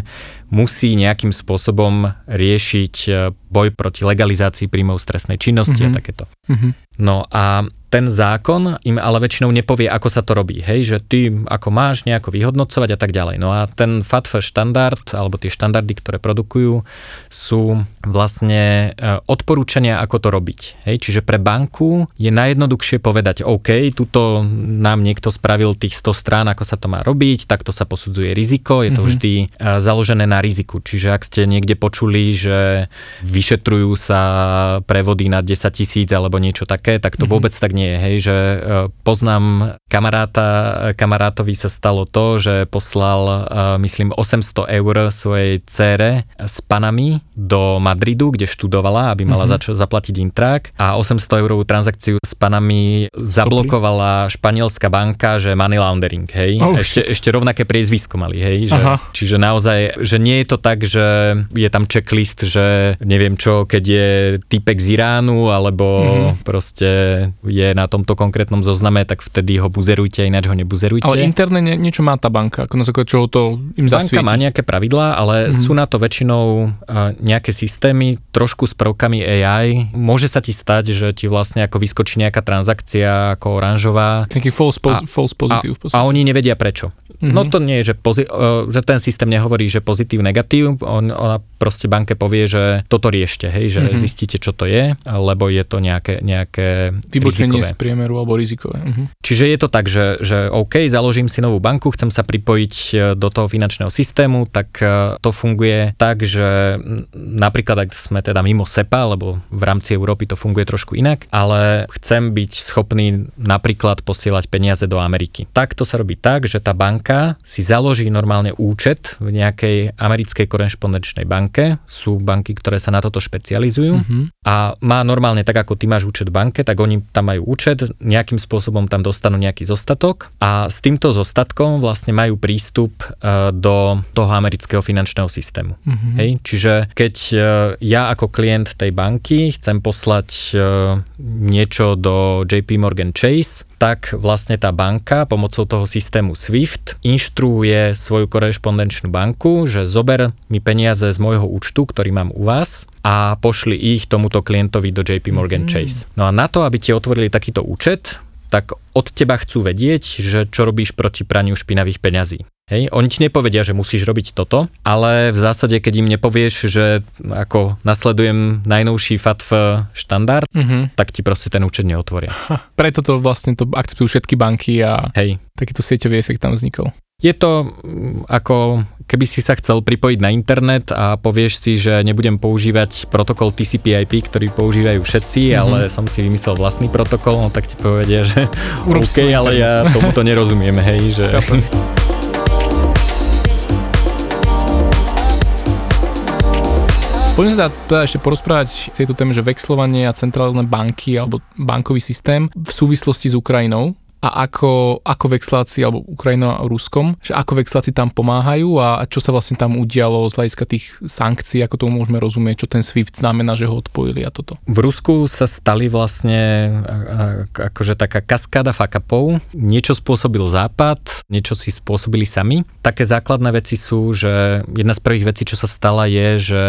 musí nejakým spôsobom riešiť e, boj proti legalizácii príjmov z trestnej činnosti Mhm. a takéto. Mhm. No a ten zákon im ale väčšinou nepovie, ako sa to robí. Hej, že ty ako máš nejako vyhodnocovať a tak ďalej. No a ten FATF štandard, alebo tie štandardy, ktoré produkujú, sú vlastne e, odporúčania, ako to robiť. Hej, čiže pre banku je najjednoduchšie povedať, OK, tuto nám niekto spravil tých 100 strán, ako sa to má robiť, takto sa posudzuje riziko, je to Mhm. vždy e, založené na riziku. Čiže ak ste niekde počuli, že vyšetrujú sa prevody na 10 tisíc alebo niečo také, tak to Mhm. vôbec tak nie je. Hej, že e, poznám kamaráta, kamarátovi sa stalo to, že poslal, e, myslím, 800 eur svojej cére s panami do Madridu, kde študovala, aby mala Mhm. za čo zaplatiť intrák a 800 eurovú transakciu s panami zablokovala španielská banka, že money laundering, hej. Oh, ešte, ešte rovnaké priezvisko mali, hej. Že, Aha. čiže naozaj, že nie je to tak, že je tam checklist, že neviem čo, keď je typek z Iránu, alebo Mhm. proste je na tomto konkrétnom zozname, tak vtedy ho buzerujte, ináč ho nebuzerujte. Ale interne nie, niečo má tá banka, ako na základe čoho to im Banka zasvieti. má nejaké pravidlá, ale Mhm. sú na to väčšinou nejaké systémy, trošku s prvkami AI. Môže sa ti stať, že ti vlastne ako vyskočí nejaká transakcia ako oranžová Taký false, pos- A- false positive. a podstate. oni nevedia prečo. Mhm. No to nie je, že, pozi- uh, že ten systém nehovorí, že pozitív, negatív, on, ona proste banke povie, že toto riešte, hej, že Mhm. zistíte, čo to je, lebo je to nejaké, nejaké Vybočenie rizikové. z priemeru alebo rizikové. Mhm. Čiže je to tak, že, že OK, založím si novú banku, chcem sa pripojiť e, do toho finančného systému, tak e, to funguje tak, že napríklad ak sme teda mimo SEPA, lebo v rámci Európy to funguje trošku inak, ale chcem byť schopný napríklad posielať peniaze do Ameriky. Tak to sa robí tak, že tá banka si založí normálne účet v nejakej americkej korešpondenčnej banke. Sú banky, ktoré sa na toto špecializujú Mhm. a má normálne tak, ako ty máš účet v banke, tak oni tam majú účet, nejakým spôsobom tam dostanú nejaký zostatok a s týmto zostatkom vlastne majú prístup e, do toho amerického finančného systému. Mhm. Hej, čiže keď e, ja ako klient tej banky chcem poslať e, niečo do JP Morgan Chase, tak vlastne tá banka pomocou toho systému SWIFT inštruuje svoju korešpondenčnú banku, že zober mi peniaze z môjho účtu, ktorý mám u vás a pošli ich tomuto klientovi do JP Morgan mm. Chase. No a na to, aby ti otvorili takýto účet, tak od teba chcú vedieť, že čo robíš proti praniu špinavých peňazí. Hej, oni ti nepovedia, že musíš robiť toto, ale v zásade, keď im nepovieš, že ako nasledujem najnovší FATF štandard, uh-huh. tak ti proste ten účet neotvoria. Ha, preto to vlastne to akceptujú všetky banky a Hej. takýto sieťový efekt tam vznikol. Je to mm, ako keby si sa chcel pripojiť na internet a povieš si, že nebudem používať protokol TCP/IP, ktorý používajú všetci, mm-hmm. ale som si vymyslel vlastný protokol, no tak ti povedia, že OK, ale ja tomuto nerozumiem, hej, že... Poďme sa teda ešte porozprávať tejto téme, že vexlovanie a centrálne banky alebo bankový systém v súvislosti s Ukrajinou a ako, ako vexláci, alebo Ukrajina Ruskom, že ako vexláci tam pomáhajú a čo sa vlastne tam udialo z hľadiska tých sankcií, ako to môžeme rozumieť, čo ten SWIFT znamená, že ho odpojili a toto. V Rusku sa stali vlastne akože taká kaskáda fakapov. Niečo spôsobil Západ, niečo si spôsobili sami. Také základné veci sú, že jedna z prvých vecí, čo sa stala je, že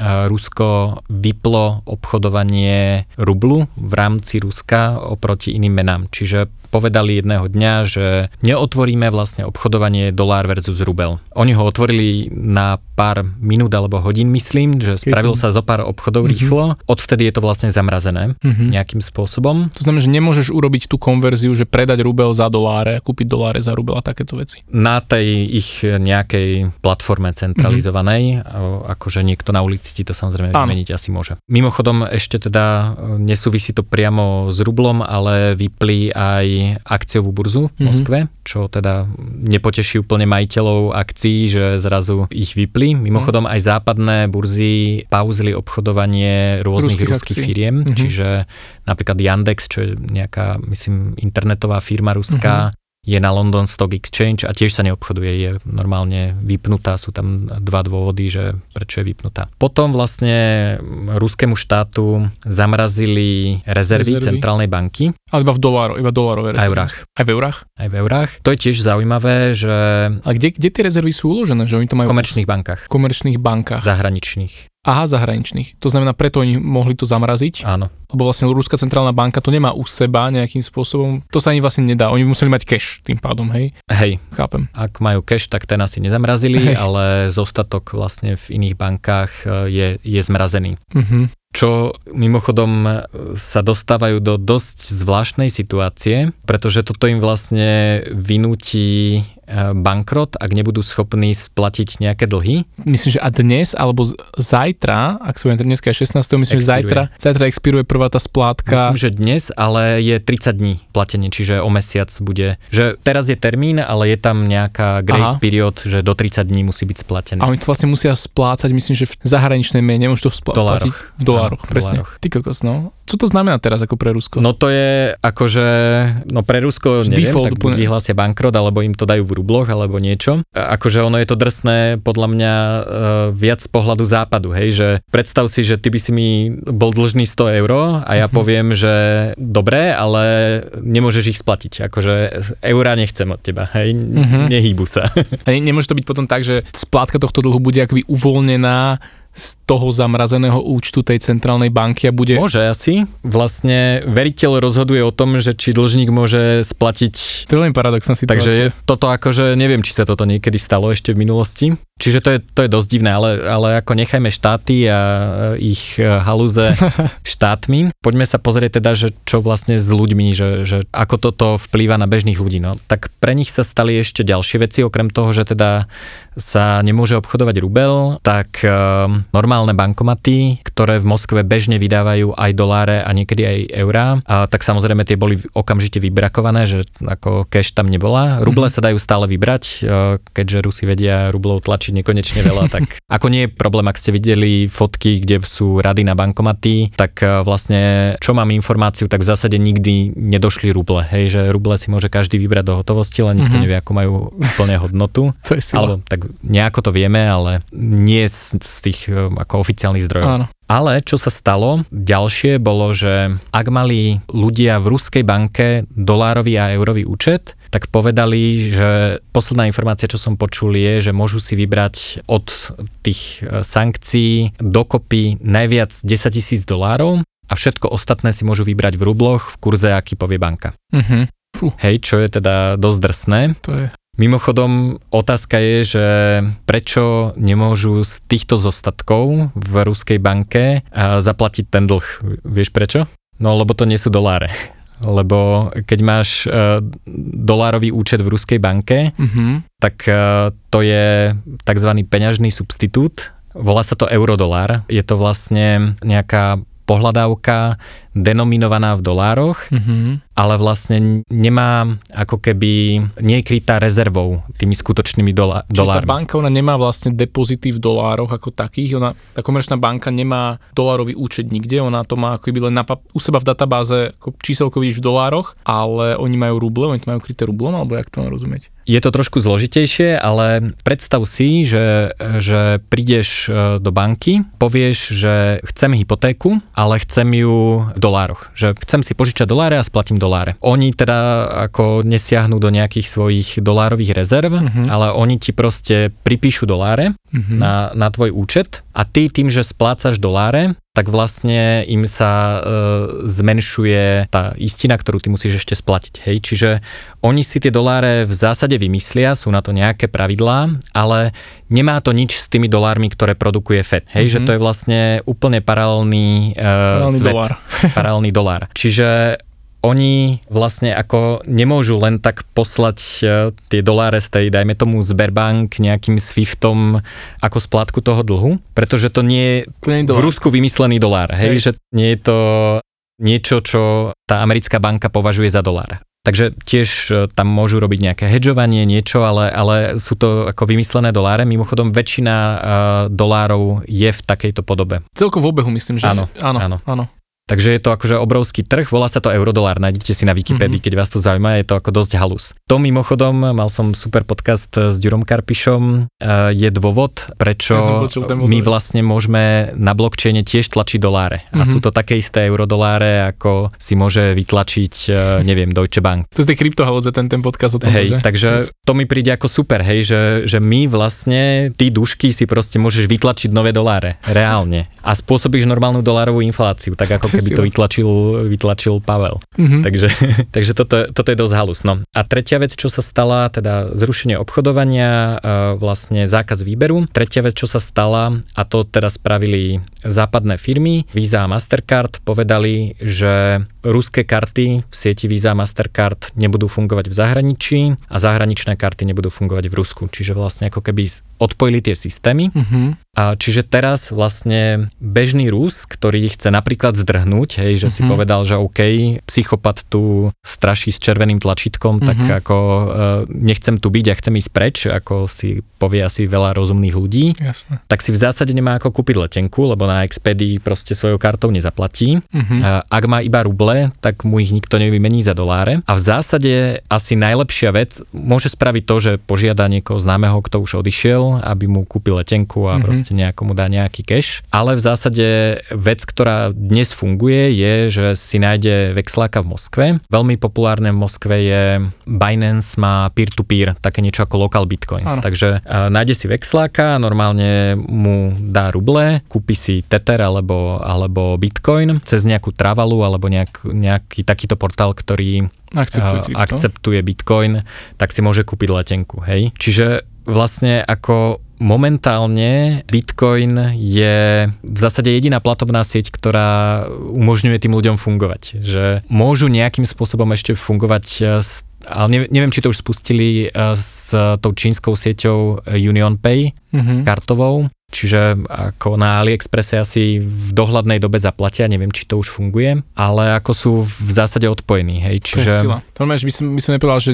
Rusko vyplo obchodovanie rublu v rámci Ruska oproti iným menám. Čiže povedali jedného dňa, že neotvoríme vlastne obchodovanie dolár versus rubel. Oni ho otvorili na pár minút alebo hodín, myslím, že spravil sa zo pár obchodov mm-hmm. rýchlo. Odvtedy je to vlastne zamrazené mm-hmm. nejakým spôsobom. To znamená, že nemôžeš urobiť tú konverziu, že predať rubel za doláre, kúpiť doláre za rubel a takéto veci. Na tej ich nejakej platforme centralizovanej, mm-hmm. akože niekto na ulici ti to samozrejme vymeniť asi môže. Mimochodom ešte teda nesúvisí to priamo s rublom, ale vyplí aj akciovú burzu v mm-hmm. Moskve, čo teda nepoteší úplne majiteľov akcií, že zrazu ich vypli. Mimochodom aj západné burzy pauzili obchodovanie rôznych ruských, ruských firiem, mm-hmm. čiže napríklad Yandex, čo je nejaká, myslím, internetová firma ruská, mm-hmm je na London Stock Exchange a tiež sa neobchoduje, je normálne vypnutá, sú tam dva dôvody, že prečo je vypnutá. Potom vlastne ruskému štátu zamrazili rezervy, rezervy. centrálnej banky. Ale iba v doláro, iba dolárové rezervy. Aj v eurách. Aj v eurách? Aj v eurách. To je tiež zaujímavé, že... A kde, kde tie rezervy sú uložené? Že oni to majú v komerčných bankách. V komerčných bankách. Zahraničných. Aha, zahraničných. To znamená, preto oni mohli to zamraziť. Áno. Lebo vlastne Ruská centrálna banka to nemá u seba nejakým spôsobom. To sa ani vlastne nedá. Oni museli mať cash tým pádom, hej? Hej. Chápem. Ak majú cash, tak ten asi nezamrazili, hej. ale zostatok vlastne v iných bankách e, je, je zmrazený. Uh-huh čo mimochodom sa dostávajú do dosť zvláštnej situácie, pretože toto im vlastne vynúti E, bankrot, ak nebudú schopní splatiť nejaké dlhy. Myslím, že a dnes, alebo zajtra, ak sa dneska je 16. myslím, expiruje. že zajtra, zajtra expiruje prvá tá splátka. Myslím, že dnes, ale je 30 dní platenie, čiže o mesiac bude, že teraz je termín, ale je tam nejaká grace Aha. period, že do 30 dní musí byť splatené. A oni to vlastne musia splácať, myslím, že v zahraničnej mene, môžu to spl- splatiť v dolároch, Áno, presne. Dolároch. Ty kokos, no. Co to znamená teraz ako pre Rusko? No to je akože, no pre Rusko, neviem, Default, tak buď vyhlásia bankrot, alebo im to dajú v rubloch alebo niečo. Akože ono je to drsné podľa mňa uh, viac z pohľadu západu, hej, že predstav si, že ty by si mi bol dlžný 100 eur a ja uh-huh. poviem, že dobre, ale nemôžeš ich splatiť. Akože eura nechcem od teba, hej, uh-huh. nehýbu sa. A ne, nemôže to byť potom tak, že splátka tohto dlhu bude akoby uvoľnená z toho zamrazeného účtu tej centrálnej banky a bude... Môže asi. Vlastne veriteľ rozhoduje o tom, že či dlžník môže splatiť... To je len paradoxná situácia. Takže je toto akože, neviem, či sa toto niekedy stalo ešte v minulosti. Čiže to je, to je dosť divné, ale, ale ako nechajme štáty a ich halúze štátmi. Poďme sa pozrieť teda, že čo vlastne s ľuďmi, že, že ako toto vplýva na bežných ľudí. No, tak pre nich sa stali ešte ďalšie veci, okrem toho, že teda sa nemôže obchodovať rubel, tak um, normálne bankomaty, ktoré v Moskve bežne vydávajú aj doláre a niekedy aj eurá, a tak samozrejme tie boli okamžite vybrakované, že ako cash tam nebola. Ruble mm-hmm. sa dajú stále vybrať, uh, keďže Rusi vedia rublov tlačiť nekonečne veľa, tak ako nie je problém, ak ste videli fotky, kde sú rady na bankomaty, tak uh, vlastne čo mám informáciu, tak v zásade nikdy nedošli ruble. Hej, že ruble si môže každý vybrať do hotovosti, len nikto mm-hmm. nevie, ako majú úplne hodnotu. to je Alebo tak nejako to vieme, ale nie z, z tých um, ako oficiálnych zdrojov. Áno. Ale čo sa stalo, ďalšie bolo, že ak mali ľudia v ruskej banke dolárový a eurový účet, tak povedali, že posledná informácia, čo som počul, je, že môžu si vybrať od tých e, sankcií dokopy najviac 10 tisíc dolárov a všetko ostatné si môžu vybrať v rubloch v kurze, aký povie banka. Uh-huh. Hej, čo je teda dosť drsné. To je Mimochodom, otázka je, že prečo nemôžu z týchto zostatkov v ruskej banke zaplatiť ten dlh. Vieš prečo? No, lebo to nie sú doláre. Lebo keď máš uh, dolárový účet v ruskej banke, uh-huh. tak uh, to je tzv. peňažný substitút. Volá sa to eurodolár. Je to vlastne nejaká pohľadávka denominovaná v dolároch, mm-hmm ale vlastne nemá ako keby, nie je krytá rezervou tými skutočnými dola- dolármi. Čiže tá banka ona nemá vlastne depozity v dolároch ako takých, ona, tá komerčná banka nemá dolárový účet nikde, ona to má ako keby len na, u seba v databáze ako číselko vidíš v dolároch, ale oni majú ruble, oni to majú kryté rublom, alebo jak to mám rozumieť? Je to trošku zložitejšie, ale predstav si, že, že prídeš e, do banky, povieš, že chcem hypotéku, ale chcem ju v dolároch. Že chcem si požičať doláre a splatím doláre. Oni teda ako nesiahnu do nejakých svojich dolárových rezerv, uh-huh. ale oni ti proste pripíšu doláre uh-huh. na, na tvoj účet a ty tým, že splácaš doláre, tak vlastne im sa e, zmenšuje tá istina, ktorú ty musíš ešte splatiť. Hej? Čiže oni si tie doláre v zásade vymyslia, sú na to nejaké pravidlá, ale nemá to nič s tými dolármi, ktoré produkuje FED. Hej? Mm-hmm. Že to je vlastne úplne paralelný, e, paralelný svet. Dolár. paralelný dolár. Čiže oni vlastne ako nemôžu len tak poslať e, tie doláre z tej, dajme tomu, Sberbank nejakým Swiftom ako splátku toho dlhu, pretože to nie je, v Rusku vymyslený dolár, hej, hej, že nie je to niečo, čo tá americká banka považuje za dolár. Takže tiež e, tam môžu robiť nejaké hedžovanie, niečo, ale, ale sú to ako vymyslené doláre. Mimochodom, väčšina uh, dolárov je v takejto podobe. Celko v obehu myslím, že áno. Áno, áno. áno. Takže je to akože obrovský trh, volá sa to eurodolár, nájdete si na Wikipedii, mm-hmm. keď vás to zaujíma, je to ako dosť halus. To mimochodom, mal som super podcast s Ďurom Karpišom, eh, je dôvod, prečo ja my vlastne môžeme na blockchaine tiež tlačiť doláre. Mm-hmm. A sú mhm. to také isté eurodoláre, ako si môže vytlačiť, eh, neviem, Deutsche Bank. To je kryptohalúze, ten, ten podcast o tom, hej, že? Takže to mi príde ako super, hej, že, že my vlastne, ty dušky si proste môžeš vytlačiť nové doláre, reálne. A spôsobíš normálnu dolárovú infláciu, tak ako keby to vytlačil, vytlačil Pavel. Mm-hmm. Takže, takže toto, toto je dosť halus. No. A tretia vec, čo sa stala, teda zrušenie obchodovania, vlastne zákaz výberu. Tretia vec, čo sa stala, a to teda spravili západné firmy, Visa a Mastercard, povedali, že ruské karty v sieti Visa Mastercard nebudú fungovať v zahraničí a zahraničné karty nebudú fungovať v Rusku. Čiže vlastne ako keby odpojili tie systémy. Mm-hmm. A čiže teraz vlastne bežný Rus, ktorý chce napríklad zdrhnúť, hej, že mm-hmm. si mhm. povedal, že OK, psychopat tu straší s červeným tlačítkom, mm-hmm. tak mhm. ako uh, nechcem tu byť a chcem ísť preč, ako si povie asi veľa rozumných ľudí, Jasne. tak si v zásade nemá ako kúpiť letenku, lebo na Expedii proste svojou kartou nezaplatí. Mm-hmm. A ak má iba ruble, tak mu ich nikto nevymení za doláre. A v zásade asi najlepšia vec môže spraviť to, že požiada niekoho známeho, kto už odišiel, aby mu kúpil letenku a mm-hmm. proste nejakomu dá nejaký cash. Ale v zásade vec, ktorá dnes funguje, je, že si nájde vexláka v Moskve. Veľmi populárne v Moskve je Binance má peer-to-peer, také niečo ako local bitcoins. Ano. Takže uh, nájde si vexláka, normálne mu dá ruble, kúpi si Tether alebo, alebo Bitcoin cez nejakú Travalu alebo nejak, nejaký takýto portál, ktorý akceptuje, akceptuje Bitcoin, tak si môže kúpiť letenku. Hej? Čiže vlastne ako momentálne Bitcoin je v zásade jediná platobná sieť, ktorá umožňuje tým ľuďom fungovať. Že môžu nejakým spôsobom ešte fungovať s ale neviem, či to už spustili s tou čínskou sieťou UnionPay mm-hmm. kartovou, čiže ako na AliExpresse asi v dohľadnej dobe zaplatia, neviem, či to už funguje, ale ako sú v zásade odpojení, hej, čiže... To je sila. To by som, by som nepovedal, že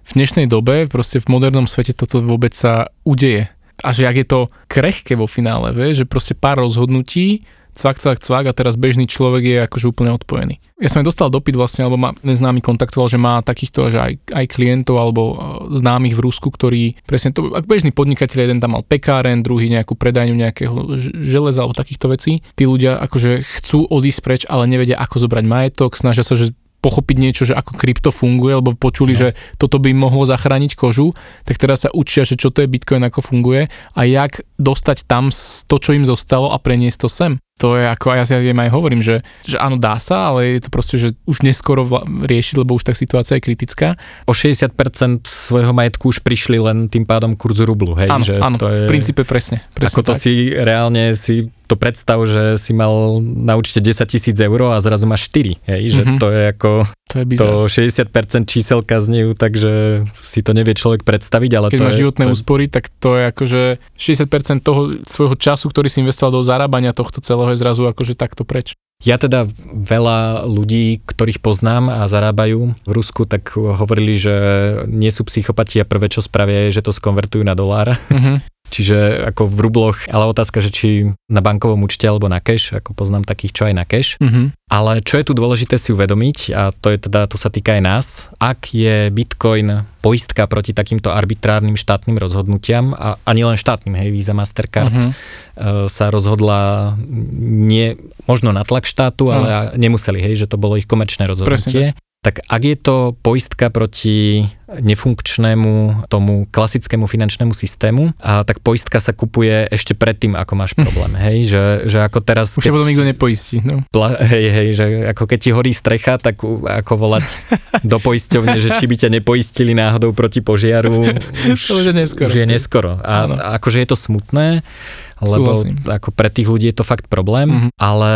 v dnešnej dobe, proste v modernom svete toto vôbec sa udeje a že ak je to krehké vo finále, vie, že proste pár rozhodnutí cvak, cvak, cvak a teraz bežný človek je akože úplne odpojený. Ja som aj dostal dopyt vlastne, alebo ma neznámy kontaktoval, že má takýchto, že aj, aj klientov alebo e, známych v Rusku, ktorí presne to, ako bežný podnikateľ, jeden tam mal pekáren, druhý nejakú predajňu nejakého železa alebo takýchto vecí. Tí ľudia akože chcú odísť preč, ale nevedia ako zobrať majetok, snažia sa, že pochopiť niečo, že ako krypto funguje, lebo počuli, no. že toto by mohlo zachrániť kožu, tak teraz sa učia, že čo to je Bitcoin, ako funguje a jak dostať tam to, čo im zostalo a preniesť to sem to je ako, ja si aj hovorím, že, že áno, dá sa, ale je to proste, že už neskoro riešiť, lebo už tak situácia je kritická. O 60% svojho majetku už prišli len tým pádom kurzu rublu, hej? Áno, že áno to je, v princípe presne. presne ako to tak. si reálne si to predstav, že si mal na účte 10 tisíc eur a zrazu máš 4, hej? Že mm-hmm. to je ako, to, je to 60% číselka znejú, takže si to nevie človek predstaviť, ale Keď to máš je, životné to... úspory, tak to je akože 60% toho svojho času, ktorý si investoval do zarábania tohto celého je zrazu akože takto preč. Ja teda veľa ľudí, ktorých poznám a zarábajú v Rusku, tak hovorili, že nie sú psychopati a prvé, čo spravia, je, že to skonvertujú na dolár. Mm-hmm. Čiže ako v rubloch, ale otázka, že či na bankovom účte alebo na cash, ako poznám takých, čo aj na cash. Mm-hmm. Ale čo je tu dôležité si uvedomiť, a to je teda, to sa týka aj nás, ak je Bitcoin poistka proti takýmto arbitrárnym štátnym rozhodnutiam, a ani len štátnym, hej, Visa, Mastercard mm-hmm. sa rozhodla nie, možno na tlak štátu, ale mm. nemuseli, hej, že to bolo ich komerčné rozhodnutie. Presne tak ak je to poistka proti nefunkčnému tomu klasickému finančnému systému, a tak poistka sa kupuje ešte predtým, ako máš problém, hej, že, že ako teraz... Už keď, potom nikto nepoistí, no. Pla, hej, hej, že ako keď ti horí strecha, tak ako volať do poisťovne, že či by ťa nepoistili náhodou proti požiaru, už, to už je neskoro. Už je neskoro. A, a akože je to smutné, lebo Súhlasím. ako pre tých ľudí je to fakt problém, mm-hmm. ale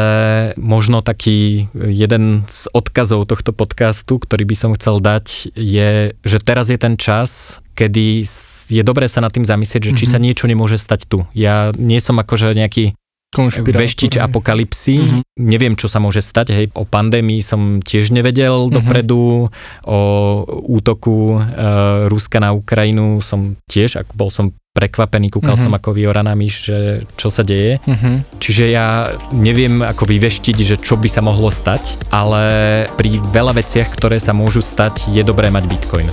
možno taký jeden z odkazov tohto podcastu, ktorý by som chcel dať, je, že teraz je ten čas, kedy je dobré sa nad tým zamyslieť, že mm-hmm. či sa mhm. niečo nemôže stať tu. Ja nie som akože nejaký veštič apokalipsy. Mm-hmm. Neviem, čo sa môže stať. Hej, o pandémii som tiež nevedel mm-hmm. dopredu. O útoku e, Ruska na Ukrajinu som tiež, ako bol som prekvapený, kúkal mm-hmm. som ako vyoraná myš, že čo sa deje. Mm-hmm. Čiže ja neviem ako vyveštiť, že čo by sa mohlo stať, ale pri veľa veciach, ktoré sa môžu stať, je dobré mať Bitcoin.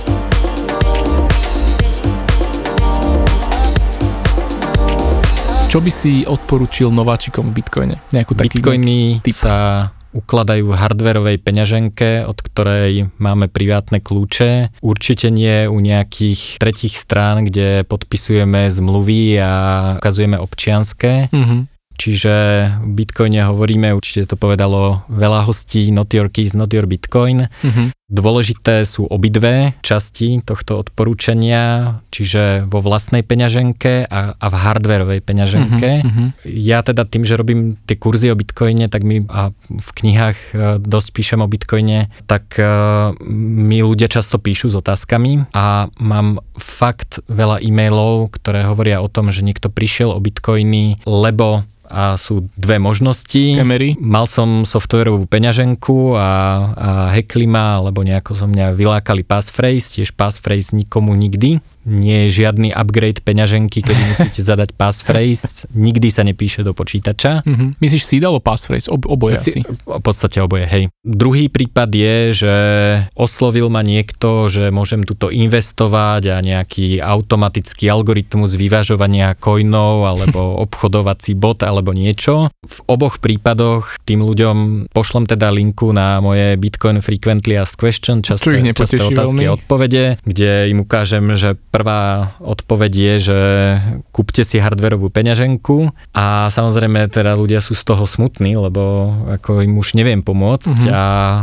Čo by si odporučil nováčikom v Bitcoine? Nejakú taký Bitcoiny typ? sa ukladajú v hardverovej peňaženke, od ktorej máme privátne kľúče. Určite nie u nejakých tretích strán, kde podpisujeme zmluvy a ukazujeme občianské. Mm-hmm. Čiže v Bitcoine hovoríme, určite to povedalo veľa hostí, not your keys, not your Bitcoin. Mm-hmm. Dôležité sú obidve časti tohto odporúčania, čiže vo vlastnej peňaženke a, a v hardverovej peňaženke. Mm-hmm. Ja teda tým, že robím tie kurzy o Bitcoine, tak mi a v knihách e, dosť píšem o Bitcoine, tak uh, mi ľudia často píšu s otázkami a mám fakt veľa e-mailov, ktoré hovoria o tom, že niekto prišiel o Bitcoiny, lebo a sú dve možnosti. Skamery. Mal som softwarovú peňaženku a, a hackli ma, alebo nejako som mňa vylákali passphrase, tiež passphrase nikomu nikdy nie je žiadny upgrade peňaženky, kedy musíte zadať passphrase, nikdy sa nepíše do počítača. Mm-hmm. Myslíš seed alebo passphrase? Ob, oboje si, asi. V podstate oboje, hej. Druhý prípad je, že oslovil ma niekto, že môžem tuto investovať a nejaký automatický algoritmus vyvažovania coinov alebo obchodovací bot alebo niečo. V oboch prípadoch tým ľuďom pošlem teda linku na moje Bitcoin Frequently Asked Question, časté, časté otázky a odpovede, kde im ukážem, že Prvá odpoveď je, že kúpte si hardverovú peňaženku a samozrejme teda ľudia sú z toho smutní, lebo ako im už neviem pomôcť mm-hmm. a e,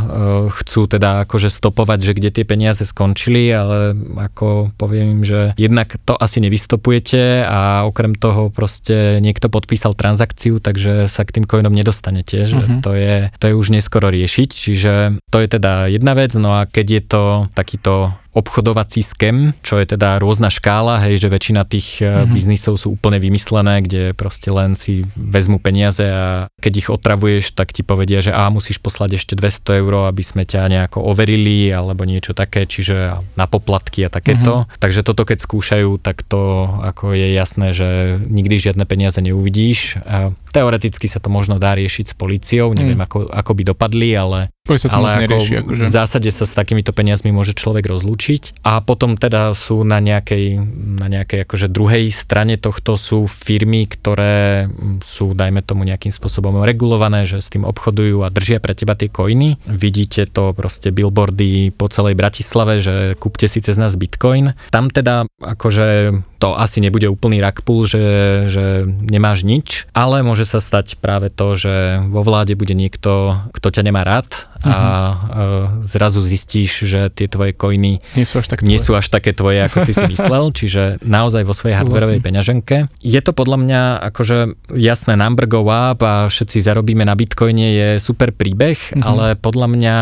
chcú teda akože stopovať, že kde tie peniaze skončili, ale ako poviem im, že jednak to asi nevystopujete a okrem toho proste niekto podpísal transakciu, takže sa k tým coinom nedostanete, že mm-hmm. to, je, to je už neskoro riešiť, čiže to je teda jedna vec, no a keď je to takýto obchodovací skem, čo je teda rôzna škála, hej, že väčšina tých mm-hmm. biznisov sú úplne vymyslené, kde proste len si vezmu peniaze a keď ich otravuješ, tak ti povedia, že a musíš poslať ešte 200 eur, aby sme ťa nejako overili alebo niečo také, čiže na poplatky a takéto. Mm-hmm. Takže toto keď skúšajú, tak to ako je jasné, že nikdy žiadne peniaze neuvidíš. A teoreticky sa to možno dá riešiť s policiou, neviem mm. ako, ako by dopadli, ale sa to ale ako nerieši, akože. v zásade sa s takýmito peniazmi môže človek rozlúčiť. A potom teda sú na nejakej, na nejakej akože druhej strane tohto sú firmy, ktoré sú, dajme tomu, nejakým spôsobom regulované, že s tým obchodujú a držia pre teba tie coiny. Vidíte to proste billboardy po celej Bratislave, že kúpte si cez nás bitcoin. Tam teda akože to asi nebude úplný rakpul, že, že nemáš nič, ale môže sa stať práve to, že vo vláde bude niekto, kto ťa nemá rád a uh, zrazu zistíš, že tie tvoje coiny nie sú až, tak nie sú až také tvoje, ako si si myslel, čiže naozaj vo svojej hardwareovej peňaženke. Je to podľa mňa akože jasné number go up a všetci zarobíme na bitcoine je super príbeh, uh-huh. ale podľa mňa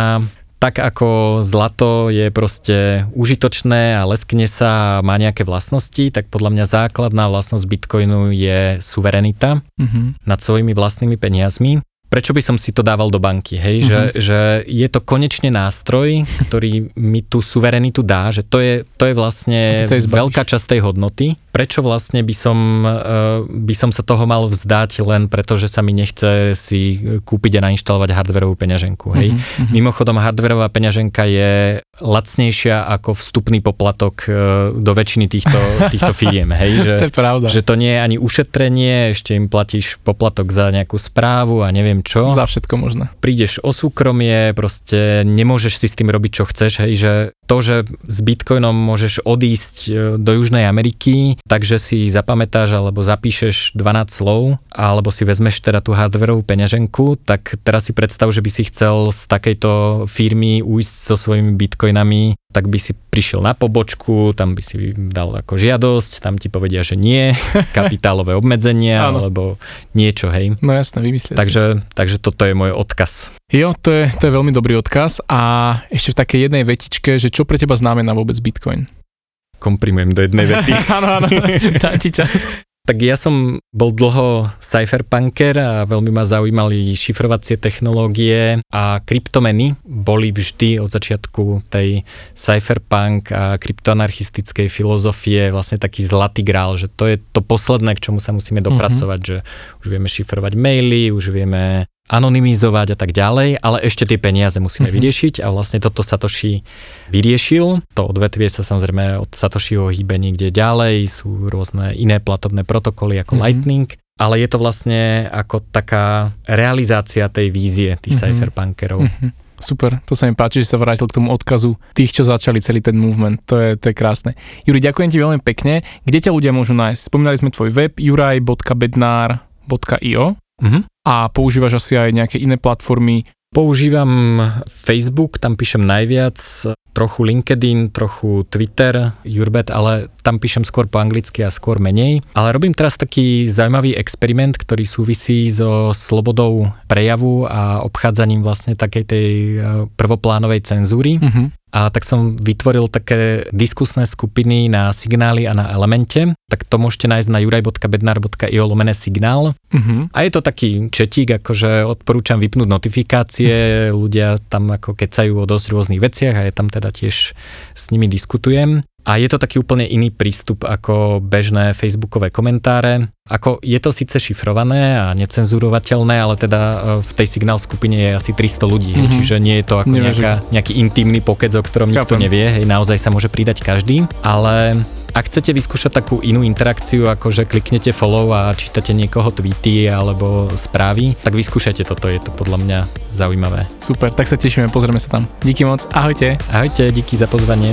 tak ako zlato je proste užitočné a leskne sa a má nejaké vlastnosti, tak podľa mňa základná vlastnosť bitcoinu je suverenita uh-huh. nad svojimi vlastnými peniazmi prečo by som si to dával do banky, hej, mm-hmm. že, mhm. že je to konečne nástroj, ktorý mi tú suverenitu dá, že to je, to je vlastne veľká časť tej hodnoty. Prečo vlastne by som, uh, by som sa toho mal vzdať len preto, že sa mi nechce si kúpiť a nainštalovať hardverovú peňaženku, hej. Mm-hmm. Mimochodom, hardverová peňaženka je lacnejšia ako vstupný poplatok uh, do väčšiny týchto, týchto firiem, hej, že, to je pravda. že to nie je ani ušetrenie, ešte im platíš poplatok za nejakú správu a neviem čo. Za všetko možné. Prídeš o súkromie, proste nemôžeš si s tým robiť, čo chceš, hej, že to, že s Bitcoinom môžeš odísť e, do Južnej Ameriky, takže si zapamätáš alebo zapíšeš 12 slov, alebo si vezmeš teda tú hardwareovú peňaženku, tak teraz si predstav, že by si chcel z takejto firmy ujsť so svojimi bitcoinami tak by si prišiel na pobočku, tam by si dal ako žiadosť, tam ti povedia, že nie, kapitálové obmedzenia alebo niečo, hej. No jasné, vymyslieť takže, si. takže toto je môj odkaz. Jo, to je, to je veľmi dobrý odkaz a ešte v takej jednej vetičke, že čo pre teba znamená vôbec Bitcoin? komprimujem do jednej vety. áno, áno, dá ti čas. Tak ja som bol dlho cypherpunker a veľmi ma zaujímali šifrovacie technológie a kryptomeny boli vždy od začiatku tej cypherpunk a kryptoanarchistickej filozofie vlastne taký zlatý grál, že to je to posledné, k čomu sa musíme dopracovať, mm-hmm. že už vieme šifrovať maily, už vieme anonymizovať a tak ďalej, ale ešte tie peniaze musíme mm-hmm. vyriešiť a vlastne toto Satoshi vyriešil. To odvetvie sa samozrejme od Satoshiho hýbe niekde ďalej, sú rôzne iné platobné protokoly ako mm-hmm. Lightning, ale je to vlastne ako taká realizácia tej vízie tých mm-hmm. cypherpunkerov. Mm-hmm. Super, to sa mi páči, že sa vrátil k tomu odkazu tých, čo začali celý ten movement. To je, to je krásne. Juri, ďakujem ti veľmi pekne. Kde ťa ľudia môžu nájsť? Spomínali sme tvoj web juraj.bednar.io uh-huh. a používaš asi aj nejaké iné platformy. Používam Facebook, tam píšem najviac, trochu LinkedIn, trochu Twitter, Jurbet, ale tam píšem skôr po anglicky a skôr menej. Ale robím teraz taký zaujímavý experiment, ktorý súvisí so slobodou prejavu a obchádzaním vlastne takej tej e, prvoplánovej cenzúry. Uh-huh. A tak som vytvoril také diskusné skupiny na signály a na elemente. Tak to môžete nájsť na juraj.bednar.io lomené signál. Uh-huh. A je to taký četík, akože odporúčam vypnúť notifikácie, ľudia tam ako kecajú o dosť rôznych veciach a je tam teda tiež s nimi diskutujem. A je to taký úplne iný prístup ako bežné facebookové komentáre. Ako je to síce šifrované a necenzurovateľné, ale teda e, v tej signál skupine je asi 300 ľudí, mm-hmm. čiže nie je to ako nejaká, nejaký intimný pokec, o ktorom nikto nevie, hej, naozaj sa môže pridať každý, ale ak chcete vyskúšať takú inú interakciu, ako že kliknete follow a čítate niekoho tweety alebo správy, tak vyskúšajte toto, je to podľa mňa zaujímavé. Super, tak sa tešíme, pozrieme sa tam. Díky moc, ahojte. Ahojte, díky za pozvanie.